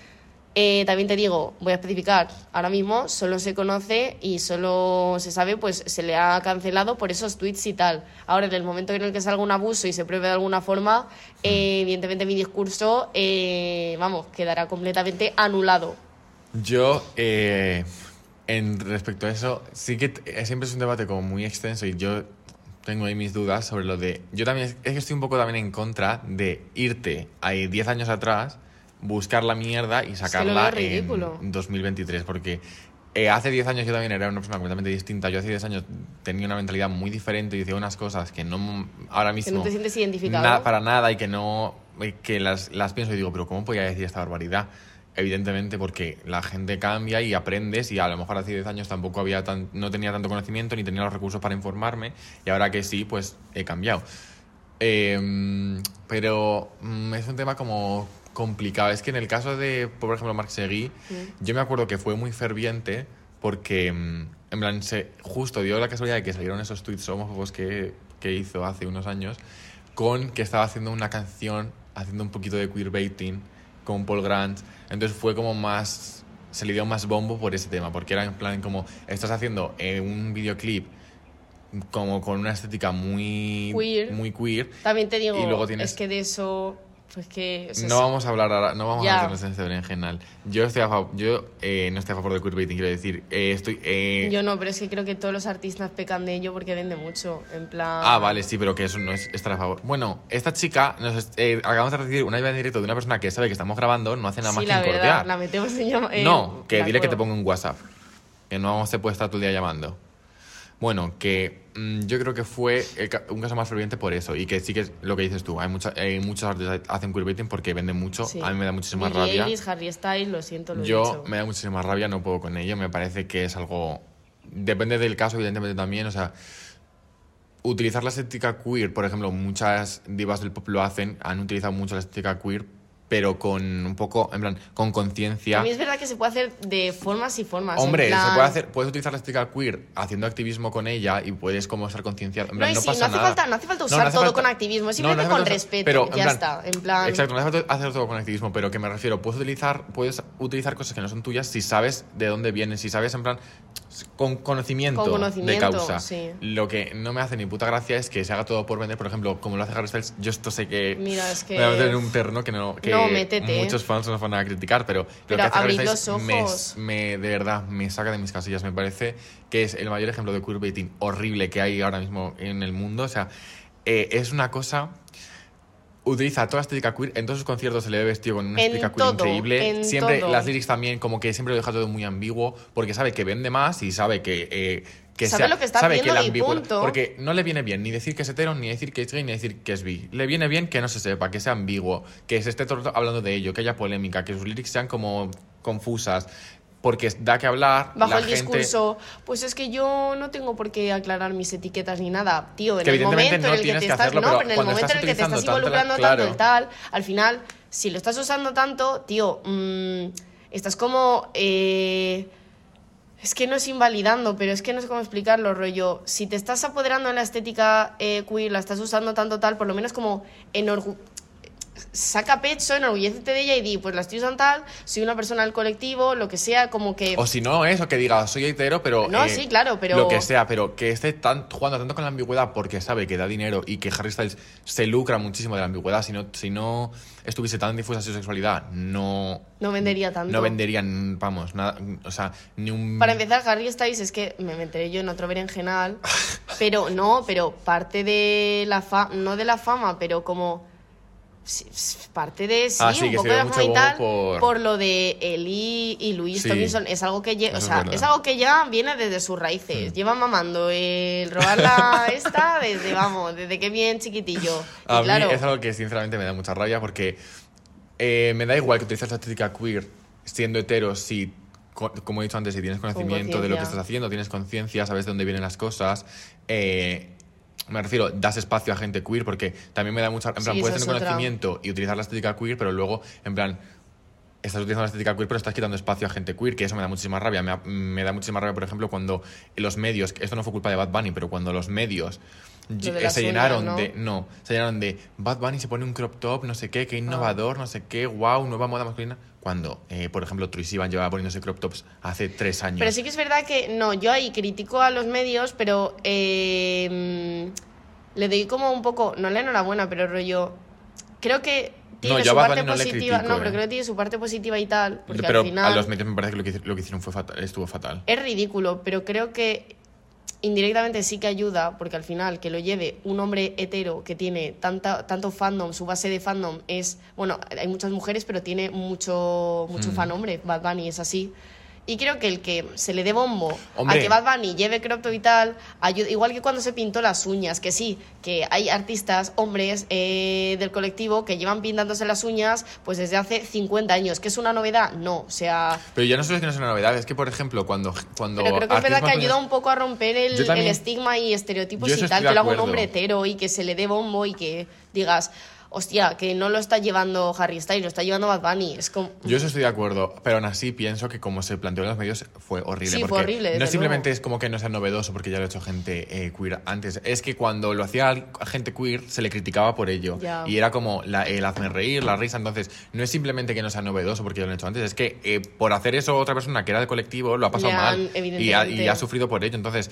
Eh, también te digo, voy a especificar, ahora mismo solo se conoce y solo se sabe, pues se le ha cancelado por esos tweets y tal. Ahora, en el momento en el que salga un abuso y se pruebe de alguna forma, eh, evidentemente mi discurso, eh, vamos, quedará completamente anulado. Yo, eh, en respecto a eso, sí que t- siempre es un debate como muy extenso y yo tengo ahí mis dudas sobre lo de... Yo también, es que estoy un poco también en contra de irte ahí 10 años atrás, buscar la mierda y sacarla en 2023, porque eh, hace 10 años yo también era una persona completamente distinta. Yo hace 10 años tenía una mentalidad muy diferente y decía unas cosas que no ahora mismo... Que no te sientes identificado. na- para nada y que no y que las, las pienso y digo, pero ¿cómo podía decir esta barbaridad? Evidentemente porque la gente cambia y aprendes y a lo mejor hace 10 años tampoco había tan, no tenía tanto conocimiento ni tenía los recursos para informarme y ahora que sí, pues he cambiado. Eh, pero mm, es un tema como complicado. Es que en el caso de, por ejemplo, Marc Seguí, yo me acuerdo que fue muy ferviente porque, mm, en plan, se, justo dio la casualidad de que salieron esos tweets homófobos que, que hizo hace unos años con que estaba haciendo una canción, haciendo un poquito de queerbaiting con Paul Grant. Entonces fue como más, se le dio más bombo por ese tema, porque era en plan como, estás haciendo eh, un videoclip como con una estética muy Queer. muy queer. También te digo, Y luego tienes- es que de eso, pues que... o sea, No vamos a hablar ahora, no vamos a meternos en este berenjenal. Yo estoy a favor, yo eh, no estoy a favor del queerbaiting, quiero decir, eh, estoy eh, Yo no, pero es que creo que todos los artistas pecan de ello porque vende mucho, en plan... Ah, vale, sí, pero que eso no es estar a favor. Bueno, esta chica, nos eh, acabamos de recibir una llamada en directo de una persona que sabe que estamos grabando, no hace nada más que verdad, incordiar. la metemos en eh, no, que dile que te ponga un WhatsApp. Que no se puede estar todo el día llamando. Bueno, que mm, yo creo que fue el un caso más ferviente por eso. Y que sí que es lo que dices tú. Hay, mucha, hay muchos artistas que hacen queerbaiting porque venden mucho. Sí. A mí me da muchísima Billie rabia. Eilish, Harry Styles, lo siento, lo he Yo dicho. me da muchísima rabia, no puedo con ello. Me parece que es algo. Depende del caso, evidentemente también. O sea, utilizar la estética queer, por ejemplo, muchas divas del pop lo hacen, han utilizado mucho la estética queer, pero con un poco, en plan, con conciencia. A mí es verdad que se puede hacer de formas y formas. en Hombre, plan- se puede hacer, puedes utilizar la estética queer haciendo activismo con ella y puedes como estar concienciado. En No, plan, no sí, pasa no hace, nada. falta, no hace falta usar no hace todo falta- con activismo, simplemente con respeto. pero, ya plan, está. En plan. Exacto, no hace falta hacer todo con activismo, pero que me refiero, puedes utilizar, puedes utilizar cosas que no son tuyas si sabes de dónde vienen, si sabes en plan con conocimiento, Con conocimiento, de causa. sí. Lo que no me hace ni puta gracia es que se haga todo por vender, por ejemplo, como lo hace Harry Styles, yo esto sé que Mira, es que- me voy a meter en un terreno que no que No, muchos fans nos van a criticar, pero, lo Pero que hace Harry Styles los me- me, de verdad me saca de mis casillas. Me parece que es el mayor ejemplo de queerbaiting horrible que hay ahora mismo en el mundo. O sea, eh, es una cosa. Utiliza toda la estética queer. En todos sus conciertos se le ve vestido con una En estética queer increíble. Siempre todo. las lyrics también, como que siempre lo deja todo muy ambiguo. Porque sabe que vende más y sabe que. eh, que Sabe sea- lo que está sabe la ambigüedad- punto. Porque no le viene bien ni decir que es hetero, ni decir que es gay, ni decir que es bi. Le viene bien que no se sepa, que sea ambiguo, que se esté todo hablando de ello, que haya polémica, que sus lyrics sean como confusas. Porque da que hablar. Bajo la el gente- discurso, pues es que yo no tengo por qué aclarar mis etiquetas ni nada, tío. En Que el momento no en el que te que estás, no, pero en el momento en el que te estás tanto involucrando claro. tanto el tal, al final, si lo estás usando tanto, tío, mm, estás como eh, es que no es invalidando, pero es que no sé cómo explicarlo, rollo. Si te estás apoderando de la estética eh, queer, la estás usando tanto tal, por lo menos como enorgu saca pecho, enorgullécete de ella y di, pues la estoy usando tal, soy una persona del colectivo, lo que sea, como que... O si no, eso, que diga, soy hetero, pero. No, sí, claro, pero- Lo que sea, pero que esté tan, jugando tanto con la ambigüedad porque sabe que da dinero y que Harry Styles se lucra muchísimo de la ambigüedad. Si no, si no estuviese tan difusa su sexualidad, no. No vendería tanto. No venderían, vamos, nada. O sea, ni un. Para empezar, Harry Styles es que me meteré yo en otro berenjenal, pero no, pero parte de la fama, no de la fama, pero como parte de sí, Ah, sí, un poco de la mucho fama y bombo tal por- por... lo de Eli y Luis Sí. Tomlinson es algo que lle- o sea, es algo que ya viene desde sus raíces. Lleva mamando el robar la esta desde vamos, desde que bien chiquitillo. Y A claro, mí es algo que sinceramente me da mucha rabia porque eh, me da igual que utilices la estética queer siendo hetero si, co- como he dicho antes, si tienes conocimiento de lo que estás haciendo, tienes conciencia, sabes de dónde vienen las cosas. eh, me refiero, das espacio a gente queer porque también me da mucha... En plan, Sí, puedes tener otra. conocimiento y utilizar la estética queer, pero luego, en plan, estás utilizando la estética queer, pero estás quitando espacio a gente queer, que eso me da muchísima rabia. Me, da- me da muchísima rabia, por ejemplo, cuando los medios, esto no fue culpa de Bad Bunny, pero cuando los medios eh, se llenaron ¿no? de. No, se llenaron de Bad Bunny se pone un crop top, no sé qué, qué innovador, no sé qué, wow, nueva moda masculina. Cuando, eh, por ejemplo, Troye Sivan llevaba poniéndose crop tops hace tres años. Pero sí que es verdad que, no, yo ahí critico a los medios, pero eh, le doy como un poco, no la enhorabuena, pero rollo, creo que tiene No, su parte Bunny no positiva, critico, no, pero eh. creo que tiene su parte positiva y tal, porque pero al final a los medios me parece que lo que, lo que hicieron fue fatal, estuvo fatal. es ridículo, pero creo que indirectamente sí que ayuda, porque al final que lo lleve un hombre hetero que tiene tanta, tanto fandom, su base de fandom es, bueno, hay muchas mujeres, pero tiene mucho, Mm. mucho fan hombre, Bad Bunny es así. Y creo que el que se le dé bombo Hombre. a que Bad Bunny lleve crop top y tal, ayuda, igual que cuando se pintó las uñas, que sí, que hay artistas, hombres eh, del colectivo que llevan pintándose las uñas pues desde hace 50 años, que es una novedad, no, o sea... Pero ya no solo es que no sea una novedad, es que, por ejemplo, cuando. cuando Pero creo que es verdad que ayuda un poco a romper el, también- el estigma y estereotipos y tal, que lo haga un hombre hetero y que se le dé bombo y que digas, hostia, que no lo está llevando Harry Styles, lo está llevando Bad Bunny. Es como... Yo eso estoy de acuerdo, pero aún así pienso que como se planteó en los medios fue horrible. Sí, fue horrible, No desde simplemente luego. es como que no sea novedoso porque ya lo ha hecho gente eh, queer antes. Es que cuando lo hacía gente queer se le criticaba por ello. Y era como la, el hazme reír, la risa. Entonces, no es simplemente que no sea novedoso porque ya lo han hecho antes. Es que eh, por hacer eso otra persona que era del colectivo lo ha pasado mal. Y ha, y ha sufrido por ello. Entonces,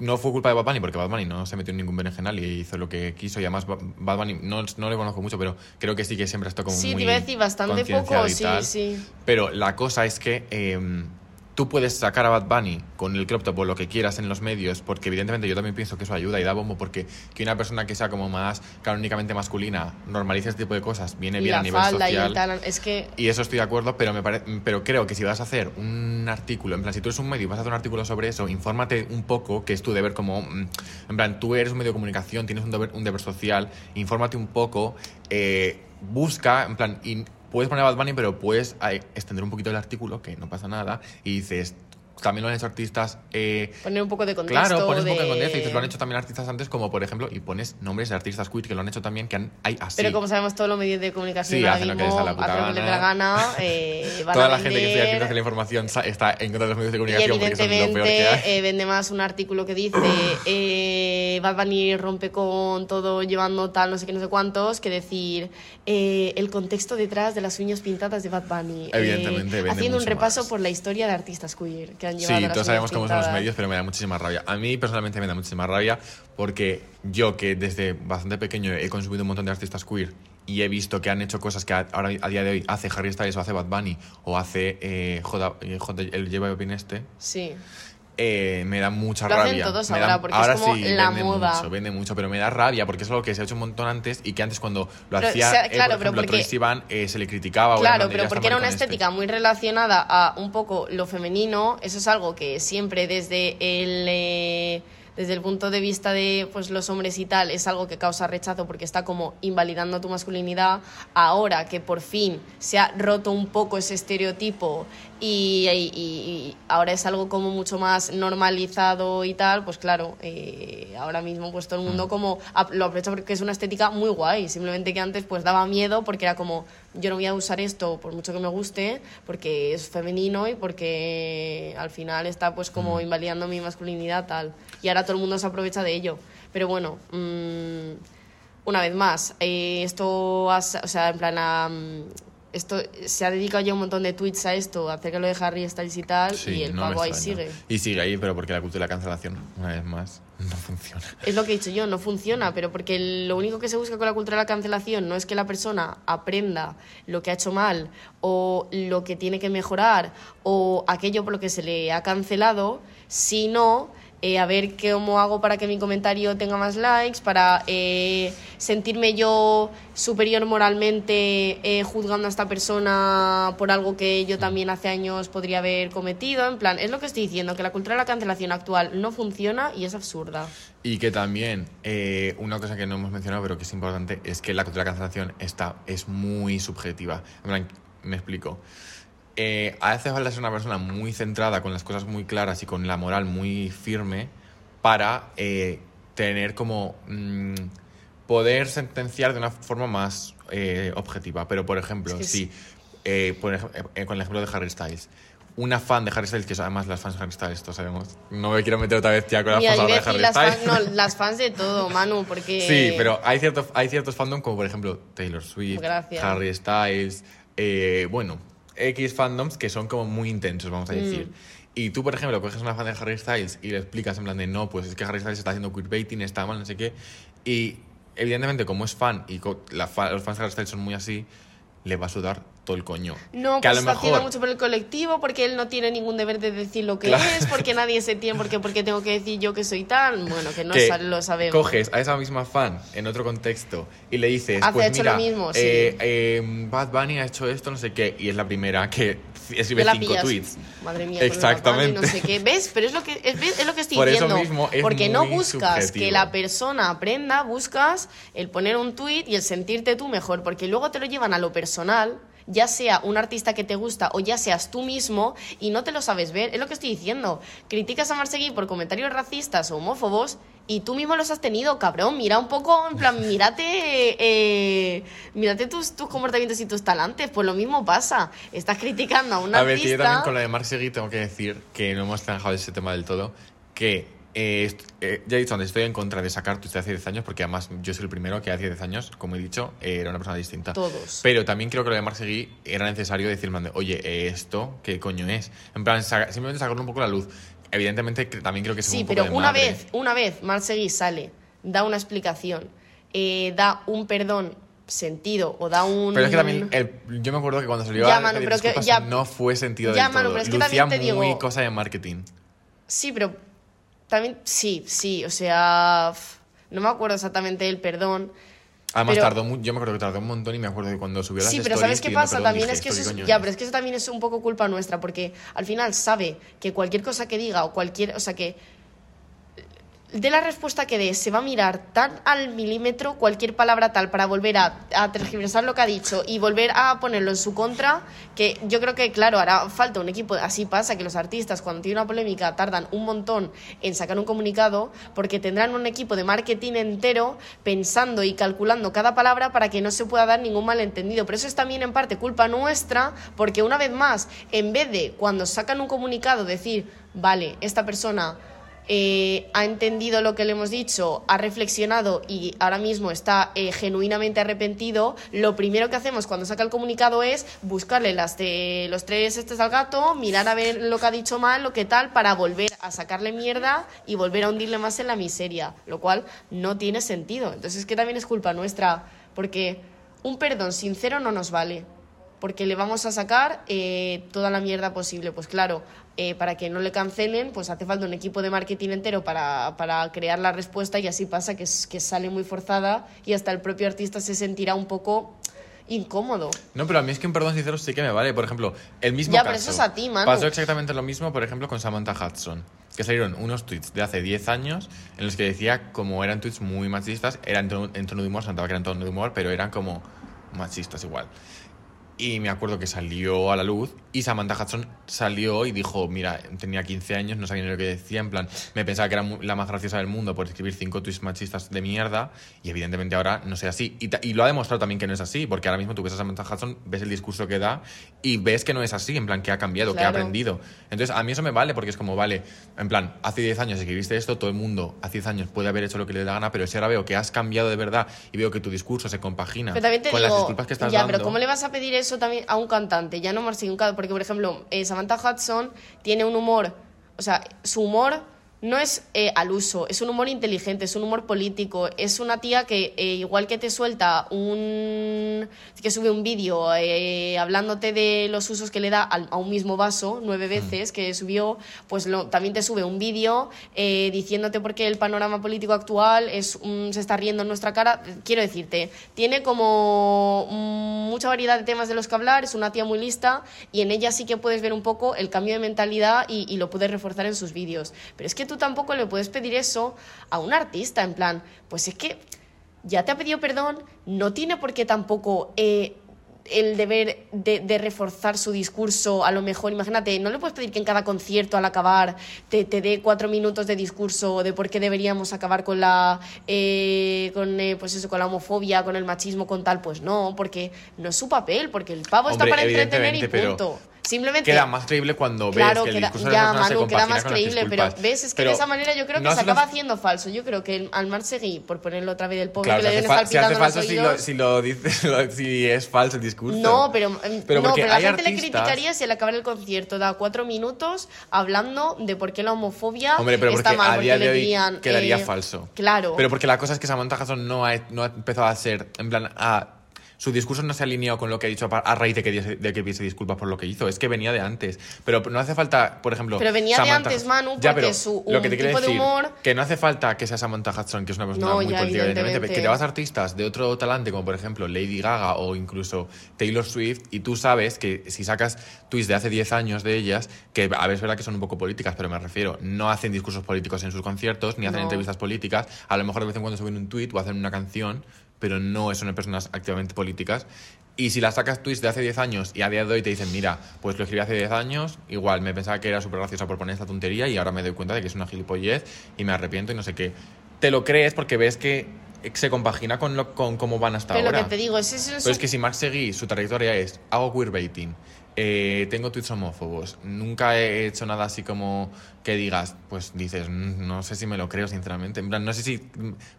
no fue culpa de Bad Bunny porque Bad Bunny no se metió en ningún berenjenal y hizo lo que quiso. Y además, Ba- Bad Bunny no, no le conozco mucho, pero creo que sí que siempre está como Sí, muy te iba a decir bastante poco, sí, sí. Pero la cosa es que eh, tú puedes sacar a Bad Bunny con el crop top o lo que quieras en los medios, porque evidentemente yo también pienso que eso ayuda y da bombo, porque que una persona que sea como más canónicamente masculina normalice este tipo de cosas viene Y bien la a nivel falda social. el tal, es que Y eso estoy de acuerdo, pero me pare- pero creo que si vas a hacer un artículo, en plan, si tú eres un medio y vas a hacer un artículo sobre eso, infórmate un poco, que es tu deber como, mm, en plan, tú eres un medio de comunicación, tienes un deber, un deber social, infórmate un poco, eh, busca, en plan, puedes poner a Bad Bunny, pero puedes eh, extender un poquito el artículo, que no pasa nada, y dices, también lo han hecho artistas... eh, poner un poco de contexto. Claro, pones un poco de- contexto y lo han hecho también artistas antes, como por ejemplo, y pones nombres de artistas queer que lo han hecho también, que han, hay así. Pero como sabemos, todos los medios de comunicación Sí, hacen lo que les da la puta la gana. eh, Toda la gente que estudia ciencias de la información está en contra de los medios de Y comunicación porque son lo peor evidentemente que hay. eh, vende más un artículo que dice eh, Bad Bunny rompe con todo llevando tal, no sé qué, no sé cuántos, que decir el contexto detrás de las uñas pintadas de Bad Bunny. Evidentemente, vende haciendo un repaso más. por la historia de artistas queer que han Sí, llevado todos sabemos cómo son los medios, pero me da muchísima rabia. A mí personalmente me da muchísima rabia porque yo que desde bastante pequeño he consumido un montón de artistas queer y he visto que han hecho cosas que a- ahora a día de hoy hace Harry Styles o hace Bad Bunny o hace eh, J, eh, J- el J este, Sí. Eh, me da mucha Lo hacen rabia. todos Me ahora, da- porque es como la vende moda. mucho, vende mucho, pero me da rabia porque es algo que se ha hecho un montón antes y que antes cuando lo Pero, hacía, o sea, eh, claro, por pero ejemplo, porque- Sivan, eh, se le criticaba. Claro, pero "Ya porque era una este". estética muy relacionada a un poco lo femenino, eso es algo que siempre desde el, eh, desde el punto de vista de pues, los hombres y tal, es algo que causa rechazo porque está como invalidando tu masculinidad. Ahora que por fin se ha roto un poco ese estereotipo y, y- y ahora es algo como mucho más normalizado y tal, pues claro, eh, ahora mismo pues todo el Mm. mundo como ap- lo aprovecha porque es una estética muy guay, simplemente que antes pues daba miedo porque era como yo no voy a usar esto por mucho que me guste porque es femenino y porque al final está pues como Mm. invalidando mi masculinidad tal y ahora todo el mundo se aprovecha de ello, pero bueno, mm, una vez más, eh, esto, has- o sea, en plan, a, mm, esto se ha dedicado ya un montón de tweets a esto, acerca de lo de Harry Styles y tal, Sí, y el no pavo ahí sigue. Y sigue ahí, pero porque la cultura de la cancelación, una vez más, no funciona. Es lo que he dicho yo, no funciona, pero porque lo único que se busca con la cultura de la cancelación no es que la persona aprenda lo que ha hecho mal o lo que tiene que mejorar o aquello por lo que se le ha cancelado, sino eh, a ver cómo hago para que mi comentario tenga más likes, para eh, sentirme yo superior moralmente eh, juzgando a esta persona por algo que yo también hace años podría haber cometido. En plan, es lo que estoy diciendo, que la cultura de la cancelación actual no funciona y es absurda. Y que también, eh, una cosa que no hemos mencionado, pero que es importante, es que la cultura de la cancelación está, es muy subjetiva. En plan, me explico. Eh, hace falta ser una persona muy centrada, con las cosas muy claras y con la moral muy firme para eh, tener como mm, poder sentenciar de una forma más eh, objetiva. Pero, por ejemplo, Es que si, eh, por ej- eh, con el ejemplo de Harry Styles, una fan de Harry Styles, que además las fans de Harry Styles, todos sabemos, no me quiero meter otra vez ya con las fans de Harry las Styles. fans, no, las fans de todo, Manu, porque... Sí, pero hay ciertos, hay ciertos fandom como por ejemplo Taylor Swift, Gracias. Harry Styles, eh, bueno, X fandoms que son como muy intensos, vamos a Mm. decir. Y tú, por ejemplo, coges una fan de Harry Styles y le explicas en plan de no, pues es que Harry Styles está haciendo queerbaiting, está mal, no sé qué. Y evidentemente, como es fan y la fa- los fans de Harry Styles son muy así, le va a sudar todo el coño. No, que a pues lo está haciendo mucho por el colectivo, porque él no tiene ningún deber de decir lo que Claro. es, porque nadie se tiene, porque, porque tengo que decir yo que soy tal. Bueno, que no que lo sabemos. coges a esa misma fan en otro contexto y le dices, Hace pues hecho mira, lo mismo, sí. eh, eh, Bad Bunny ha hecho esto, no sé qué, y es la primera que escribe cinco pillas. tweets. Madre mía, Exactamente. Bunny, no sé qué. ¿Ves? Pero es lo que, es, es lo que estoy Por eso diciendo. mismo es porque no buscas subjetivo. que la persona aprenda, buscas el poner un tweet y el sentirte tú mejor, porque luego te lo llevan a lo personal ya sea un artista que te gusta o ya seas tú mismo y no te lo sabes ver. Es lo que estoy diciendo. Criticas a Marsegui por comentarios racistas o homófobos y tú mismo los has tenido, cabrón. Mira un poco, en plan, mírate, eh, mírate tus, tus comportamientos y tus talantes. Pues lo mismo pasa. Estás criticando a un A ver, que yo también artista. con la de Marc Seguí tengo que decir que no hemos zanjado ese tema del todo, que eh, eh, ya he dicho antes, estoy en contra de sacar tweets de hace 10 años, porque además yo soy el primero que hace 10 años, como he dicho, eh, era una persona distinta. Todos. Pero también creo que lo de Marc Seguí era necesario decir, en plan de, oye, eh, ¿esto qué coño es? En plan, saca- simplemente sacarlo un poco la luz. Evidentemente, que también creo que es Sí, un poco pero de una madre. vez, una vez Marcegui sale, da una explicación, eh, da un perdón sentido o da un... Pero es que también, el- yo me acuerdo que cuando salió Ya, a pero que- ya- no fue sentido Ya, del Manu, todo. pero es que Lucía también te muy digo- cosa de marketing. Sí, pero también, sí, sí, o sea, no me acuerdo exactamente del perdón. Además, Pero- tardó yo me acuerdo que tardó un montón y me acuerdo que cuando subió las Sí, pero ¿sabes qué pasa? perdón, También dije, es que "¿Esto eso es, ya, es?". pero es que eso también es un poco culpa nuestra, porque al final sabe que cualquier cosa que diga o cualquier, o sea, que de la respuesta que dé se va a mirar tan al milímetro cualquier palabra tal para volver a, a lo que ha dicho y volver a ponerlo en su contra, que yo creo que, claro, hará falta un equipo, así pasa que los artistas cuando tienen una polémica tardan un montón en sacar un comunicado porque tendrán un equipo de marketing entero pensando y calculando cada palabra para que no se pueda dar ningún malentendido. Pero eso es también en parte culpa nuestra porque una vez más, en vez de cuando sacan un comunicado decir, vale, esta persona eh, ha entendido lo que le hemos dicho, ha reflexionado y ahora mismo está eh, genuinamente arrepentido, lo primero que hacemos cuando saca el comunicado es buscarle las de los tres estes al gato, mirar a ver lo que ha dicho mal, lo que tal, para volver a sacarle mierda y volver a hundirle más en la miseria, lo cual no tiene sentido. Entonces es que también es culpa nuestra, porque un perdón sincero no nos vale porque le vamos a sacar eh, toda la mierda posible. Pues claro, eh, para que no le cancelen, pues hace falta un equipo de marketing entero para, para crear la respuesta y así pasa que, que sale muy forzada y hasta el propio artista se sentirá un poco incómodo. No, pero a mí es que un perdón sincero sí que me vale. Por ejemplo, el mismo Ya, caso. pero eso es a ti, Manu. Pasó exactamente lo mismo, por ejemplo, con Samantha Hudson. Que salieron unos tweets de hace 10 años en los que decía, como eran tweets muy machistas, eran en tono, de humor, se notaba que eran en tono de humor, pero eran como machistas igual. Y me acuerdo que salió a la luz y Samantha Hudson salió y dijo, mira, tenía 15 años, no sabía ni lo que decía, en plan, me pensaba que era la más graciosa del mundo por escribir cinco tweets machistas de mierda y evidentemente ahora no sé así. Y, y lo ha demostrado también que no es así, porque ahora mismo tú ves a Samantha Hudson, ves el discurso que da y ves que no es así, en plan, que ha cambiado, que ha aprendido. Entonces, a mí eso me vale porque es como, vale, en plan, hace 10 años escribiste esto, todo el mundo hace 10 años puede haber hecho lo que le dé la gana, pero si ahora veo que has cambiado de verdad y veo que tu discurso se compagina Pero también te con digo, las disculpas que estás ya, dando. pero ¿cómo le vas a pedir eso también a un cantante? Ya no Marcy, un porque por ejemplo, eh, Samantha Hudson tiene un humor, o sea, su humor no es eh, al uso, es un humor inteligente, es un humor político, es una tía que eh, igual que te suelta un... que sube un vídeo eh, hablándote de los usos que le da a un mismo vaso nueve veces que subió, pues lo- también te sube un vídeo diciéndote por qué el panorama político actual es se está riendo en nuestra cara. Quiero decirte, tiene como mm, mucha variedad de temas de los que hablar, es una tía muy lista y en ella sí que puedes ver un poco el cambio de mentalidad y, y lo puedes reforzar en sus vídeos. Pero es que tú tampoco le puedes pedir eso a un artista, en plan, pues es que ya te ha pedido perdón, no tiene por qué tampoco eh, el deber de, de reforzar su discurso. A lo mejor, imagínate, no le puedes pedir que en cada concierto al acabar te, te dé cuatro minutos de discurso de por qué deberíamos acabar con la, eh, con, eh, pues eso, con la homofobia, con el machismo, con tal. Pues no, porque no es su papel, porque el pavo está para entretener y pero punto. Simplemente Queda más creíble cuando Claro, ves que el queda, discurso de la ya, se Manu, queda más con creíble, pero ves, es que Pero de esa manera yo creo que no se acaba haciendo falso. Yo creo que el- al Marsegui, por ponerlo otra vez del pobre, Claro, que le deben si hace falso si lo, si lo dices, si es falso el discurso. No, pero, em, Pero no, pero la gente le criticaría si al acabar el concierto da cuatro minutos hablando de por qué la homofobia Hombre, pero está mal, a porque día le de hoy dirían, quedaría eh, falso. Claro. Pero porque la cosa es que Samantha Hudson no ha, no ha empezado a ser, en plan, a, su discurso no se ha alineado con lo que ha dicho a, raíz de que, diese- de que pidiese disculpas por lo que hizo. Es que venía de antes. Pero no hace falta, por ejemplo. Pero venía de antes, Manu, Ya, porque pero su- lo que un te tipo de humor- Que no hace falta que sea Samantha Hudson, que es una persona No, muy ya, política, evidentemente. evidentemente. Que te vas a artistas de otro talante, como por ejemplo Lady Gaga o incluso Taylor Swift, y tú sabes que si sacas tweets de hace 10 años de ellas, que a ver, es verdad que son un poco políticas, pero me refiero, no hacen discursos políticos en sus conciertos, ni hacen No. entrevistas políticas, a lo mejor de vez en cuando suben un tweet o hacen una canción, pero no son personas activamente políticas. Y si las sacas tweets de hace 10 años y a día de hoy te dicen, mira, pues lo escribí hace 10 años, igual me pensaba que era súper graciosa por poner esta tontería y ahora me doy cuenta de que es una gilipollez y me arrepiento y no sé qué. Te lo crees porque ves que se compagina con, lo, con cómo van hasta Pero lo ahora. que te digo es eso. Pero es que si Mark Seguí, su trayectoria es, hago queerbaiting, eh, tengo tweets homófobos, nunca he hecho nada así como que digas, pues dices, "Mm, no sé si me lo creo, sinceramente. En plan, no sé si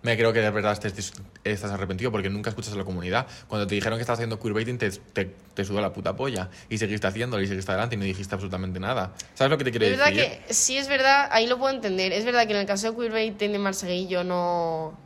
me creo que de verdad estés, estás arrepentido porque nunca escuchas a la comunidad. Cuando te dijeron que estabas haciendo queerbaiting, te, te, te sudó la puta polla y seguiste haciéndolo y seguiste adelante y no dijiste absolutamente nada. ¿Sabes lo que te quiero Es verdad decir? que sí es verdad, ahí lo puedo entender. Es verdad que en el caso de Queerbaiting de Marseille yo no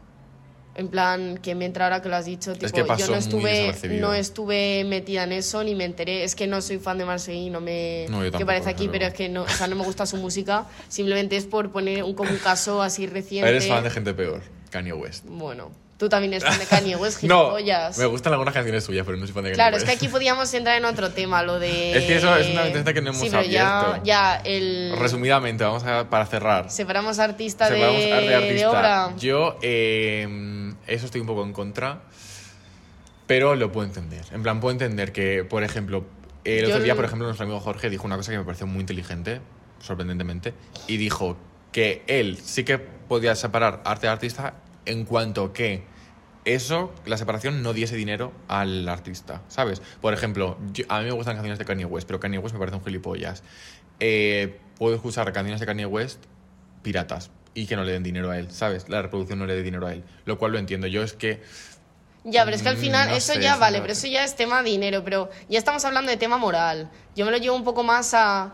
En plan, que me entra ahora que lo has dicho, tipo, que pasó yo no estuve, no estuve metida en eso ni me enteré. Es que no soy fan de Marseille, no me No, que parece aquí, pero es que no, o sea, no me gusta su música. Simplemente es por poner un como un caso así reciente. Eres fan de gente peor, Kanye West. Bueno, tú también eres fan de Kanye West, No, gilipollas. me gustan algunas canciones suyas, pero no soy fan de Kanye Claro, es que aquí podíamos entrar en otro tema, lo de... Es que eso es una ventana que no hemos sí, pero ya, abierto. ya el... Resumidamente, vamos a, para cerrar. Separamos artista, de, Separamos arte de artista. obra. Yo, eh, eso estoy un poco en contra, pero lo puedo entender. En plan, puedo entender que, por ejemplo, el otro día, por ejemplo, nuestro amigo Jorge dijo una cosa que me pareció muy inteligente, sorprendentemente, y dijo que él sí que podía separar arte de artista en cuanto que eso, la separación, no diese dinero al artista, ¿sabes? Por ejemplo, yo- a mí me gustan canciones de Kanye West, pero Kanye West me parece un gilipollas. Eh, puedo escuchar canciones de Kanye West piratas y que no le den dinero a él, ¿sabes? La reproducción no le dé dinero a él, lo cual lo entiendo. Yo es que Ya, pero es que al Mm, final, no eso sé, ya vale, pero eso ya es tema dinero, pero ya estamos hablando de tema moral. Yo me lo llevo un poco más a...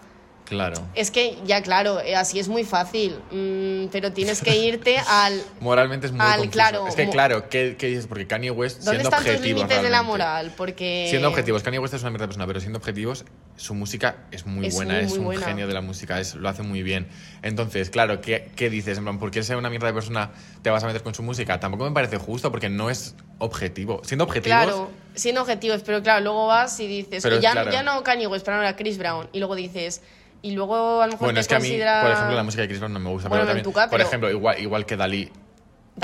Claro. Es que, ya claro, eh, así es muy fácil, mm, pero tienes que irte al... Moralmente es muy Al- confuso. claro, es que claro, ¿qué, qué dices? Porque Kanye West, ¿Dónde siendo están tus objetivos límites de la moral? Porque... Siendo objetivos, Kanye West es una mierda de persona, pero siendo objetivos, su música es muy Es buena, muy, es muy un buena. genio de la música, es, lo hace muy bien. Entonces, claro, ¿qué, qué dices? En plan, ¿por qué ser una mierda de persona te vas a meter con su música? Tampoco me parece justo porque no es objetivo. Siendo objetivos, Claro, siendo objetivos, pero claro, luego vas y dices, Pero, ya, claro. ya no Kanye West, pero ahora Chris Brown, y luego dices, y luego a lo mejor bueno, te es que a mí, considera- por ejemplo, la música de Chris Brown no me gusta. Bueno, pero también, por pero- ejemplo, igual, igual que Dalí. que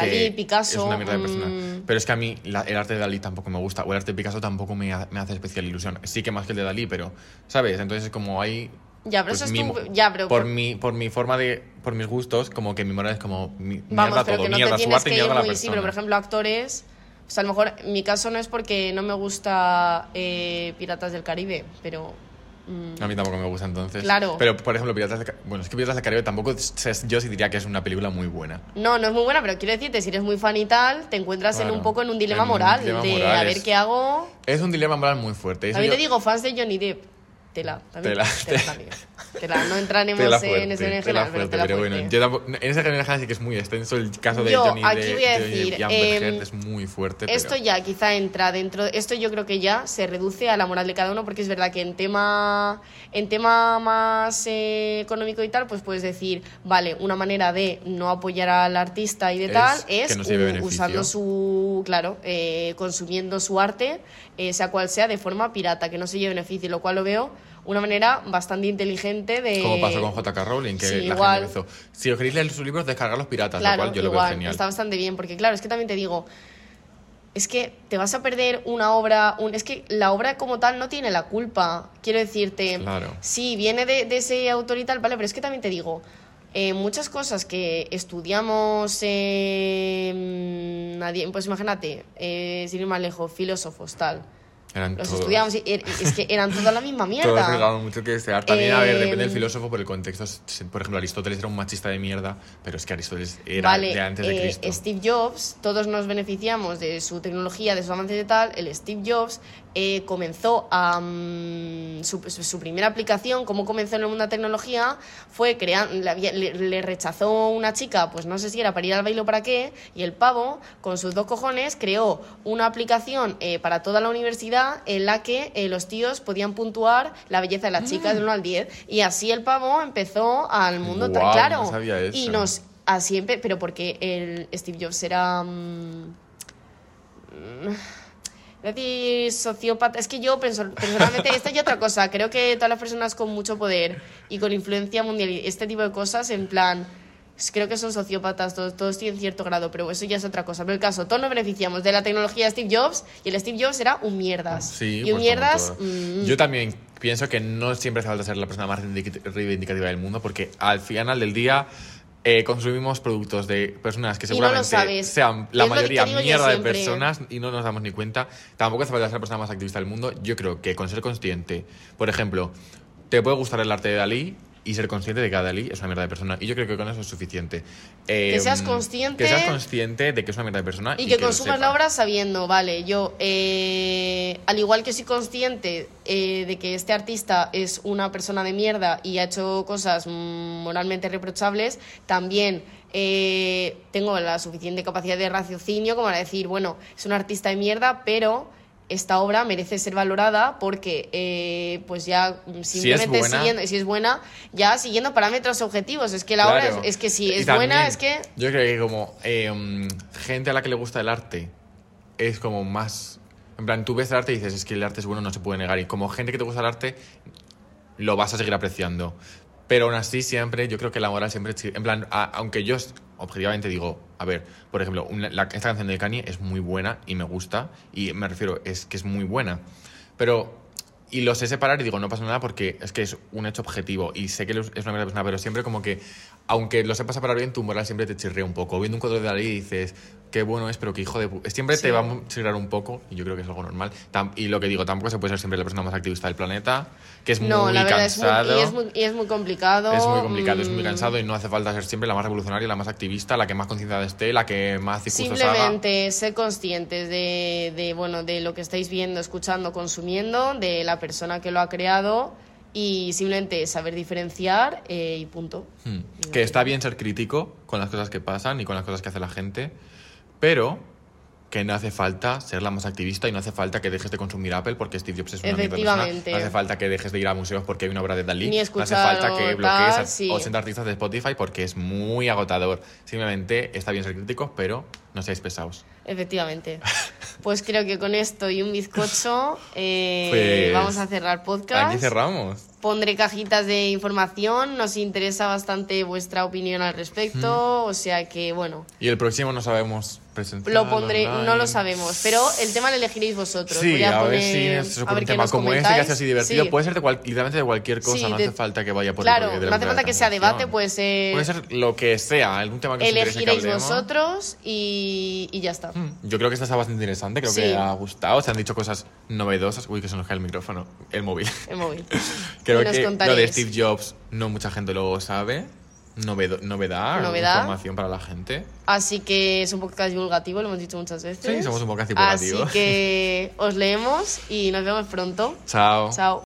Dalí, Picasso, Es una mierda de persona. mm. Pero es que a mí la- el arte de Dalí tampoco me gusta. O el arte de Picasso tampoco me, ha- me hace especial ilusión. Sí que más que el de Dalí, pero, ¿sabes? Entonces es como hay... Ya, pero eso es mi tu- ya, pero por, por- mi, por mi forma de... Por mis gustos, como que mi moral es como... mi- Vamos, mierda pero todo. que no mierda te su arte y que mierda la muy... persona. Sí, pero por ejemplo, actores... O sea, a lo mejor en mi caso no es porque no me gusta eh, Piratas del Caribe, pero... mm, A mí tampoco me gusta entonces. Claro. Pero, por ejemplo, Piratas Ca- Bueno, es que Piratas del Caribe tampoco... Yo sí diría que es una película muy buena. No, no es muy buena, pero quiero decirte, si eres muy fan y tal, te encuentras en un poco en un dilema en un moral dilema de moral, a ver es- qué hago. Es un dilema moral muy fuerte. Eso También yo- te digo, fans de Johnny Depp. Tela, también. Tela, Tela, tela. también. Tela, no entraremos Tela en fuerte, ese tela general, pero fuerte, pero bueno, yo tampoco- en ese general sí que es muy extenso el caso de Yo, Johnny aquí de, voy a decir, em, es muy fuerte, Esto pero- ya quizá entra dentro. Esto yo creo que ya se reduce a la moral de cada uno, porque es verdad que en tema, en tema más eh, económico y tal, pues puedes decir, vale, una manera de no apoyar al artista y de Es tal que es no se lleve u- beneficio. usando su, claro, eh, consumiendo su arte, eh, sea cual sea, de forma pirata, que no se lleve beneficio, lo cual lo veo una manera bastante inteligente de. Como pasó con J.K. Rowling, que Sí, la igual. gente empezó. Si os queréis leer sus libros, descargar los piratas, Claro, lo cual yo lo veo genial. está bastante bien, porque claro, es que también te digo, es que te vas a perder una obra, un, es que la obra como tal no tiene la culpa, quiero decirte, Claro. sí, viene de, de ese autor y tal, vale, pero es que también te digo, eh, muchas cosas que estudiamos, eh, nadie, pues imagínate, eh, sin ir más lejos, filósofos, tal, Eran los todos. estudiamos y er- es que eran toda la misma Todos mierda. regaban mucho que desear. También, a ver, Eh, depende del filósofo por el contexto. Por ejemplo, Aristóteles era un machista de mierda, pero es que Aristóteles era Vale, de antes de eh, Cristo. Steve Jobs, todos nos beneficiamos de su tecnología, de sus avances y tal. El Steve Jobs eh, comenzó a. mm, su, primera aplicación, cómo comenzó en el mundo de la tecnología, fue creando. Le, le- rechazó una chica, pues no sé si era para ir al baile o para qué, y el pavo, con sus dos cojones, creó una aplicación eh, para toda la universidad en la que eh, los tíos podían puntuar la belleza de las chicas del 1 al 10. Y así el pavo empezó al mundo claro. no sabía Y nos así empe- pero porque el Steve Jobs era mm, decir sociópata. Es que yo perso- personalmente esta y otra cosa. Creo que todas las personas con mucho poder y con influencia mundial y este tipo de cosas en plan creo que son sociópatas todos, todos tienen cierto grado pero eso ya es otra cosa. Pero el caso todos nos beneficiamos de la tecnología de Steve Jobs y el Steve Jobs era un mierdas. Sí, y un mierdas todo. mm, Yo también pienso que no siempre hace falta ser la persona más reivindic- reivindicativa del mundo, porque al final del día eh, consumimos productos de personas que no seguramente sabes. sean la es mayoría mierda de personas y no nos damos ni cuenta. Tampoco hace falta ser la persona más activista del mundo. Yo creo que con ser consciente, por ejemplo, te puede gustar el arte de Dalí y ser consciente de que Dalí es una mierda de persona. Y yo creo que con eso es suficiente. Eh, seas consciente- Que seas consciente de que es una mierda de persona. Y que lo consumas la obra sabiendo, vale, yo, eh, al igual que soy consciente eh, de que este artista es una persona de mierda y ha hecho cosas moralmente reprochables, también eh, tengo la suficiente capacidad de raciocinio como para decir, bueno, es un artista de mierda, pero esta obra merece ser valorada porque eh, pues ya simplemente buena. siguiendo si es buena ya siguiendo parámetros objetivos es que la obra es, es que si es también, buena es que Yo creo que como eh, mm, gente a la que le gusta el arte es como más... En plan, tú ves el arte y dices, es que el arte es bueno, no se puede negar. Y como gente que te gusta el arte, lo vas a seguir apreciando. Pero aún así, siempre, yo creo que la moral siempre... En plan, a- aunque yo objetivamente digo, a ver, por ejemplo, una- la- esta canción de Kanye es muy buena y me gusta, y me refiero, es que es muy buena. Pero... Y lo sé separar y digo, no pasa nada porque es que es un hecho objetivo y sé que es una mierda persona, pero siempre como que, aunque lo sepas separar bien, tu moral siempre te chirrea un poco. Viendo un cuadro de Dalí dices, qué bueno es, pero qué hijo de... pu-". Siempre Sí. te va a chirrear un poco y yo creo que es algo normal. Tam- y lo que digo, tampoco se puede ser siempre la persona más activista del planeta, que es no muy la verdad es muy, cansado. y es muy y es muy complicado Es muy complicado, es muy mm, cansado y no hace falta ser siempre la más revolucionaria, la más activista, la que más concienciada esté, la que más discursos haga. Simplemente ser conscientes de, de, bueno, de lo que estáis viendo, escuchando, consumiendo, de la persona que lo ha creado y simplemente saber diferenciar eh, y punto. Hmm. Que está bien ser crítico con las cosas que pasan y con las cosas que hace la gente, pero que no hace falta ser la más activista y no hace falta que dejes de consumir Apple porque Steve Jobs es una persona. No hace falta que dejes de ir a museos porque hay una obra de Dalí. Ni no hace falta que tal, bloquees a sí. 80 artistas de Spotify porque es muy agotador. Simplemente está bien ser críticos, pero no seáis pesados. Efectivamente. Pues creo que con esto y un bizcocho eh, Pues, vamos a cerrar podcast. Aquí cerramos. Pondré cajitas de información, nos interesa bastante vuestra opinión al respecto, o sea que bueno, Y el próximo no sabemos presencial. lo pondré, online. no lo sabemos, pero el tema lo elegiréis vosotros. Sí, Voy a, a, ver poner- si es a un ver qué tema como ese que comentáis. hace así divertido. Sí. Puede ser de cual- literalmente de cualquier cosa, Sí, no de- hace falta que vaya por Claro, el de no hace falta que sea debate, puede ser- Puede ser lo que sea, algún tema que que Elegiréis hablemos. vosotros y, y ya está. Hmm, Yo creo que esta está bastante interesante, creo Sí. que ha gustado, se han dicho cosas novedosas. Uy, que se nos cae el micrófono, el móvil. El móvil. creo que lo de. Steve Jobs no mucha gente lo sabe. Novedo- novedad, Novedad. información para la gente. Así que es un podcast divulgativo, lo hemos dicho muchas veces. Sí, somos un podcast divulgativo. Así que os leemos y nos vemos pronto. Chao. Chao.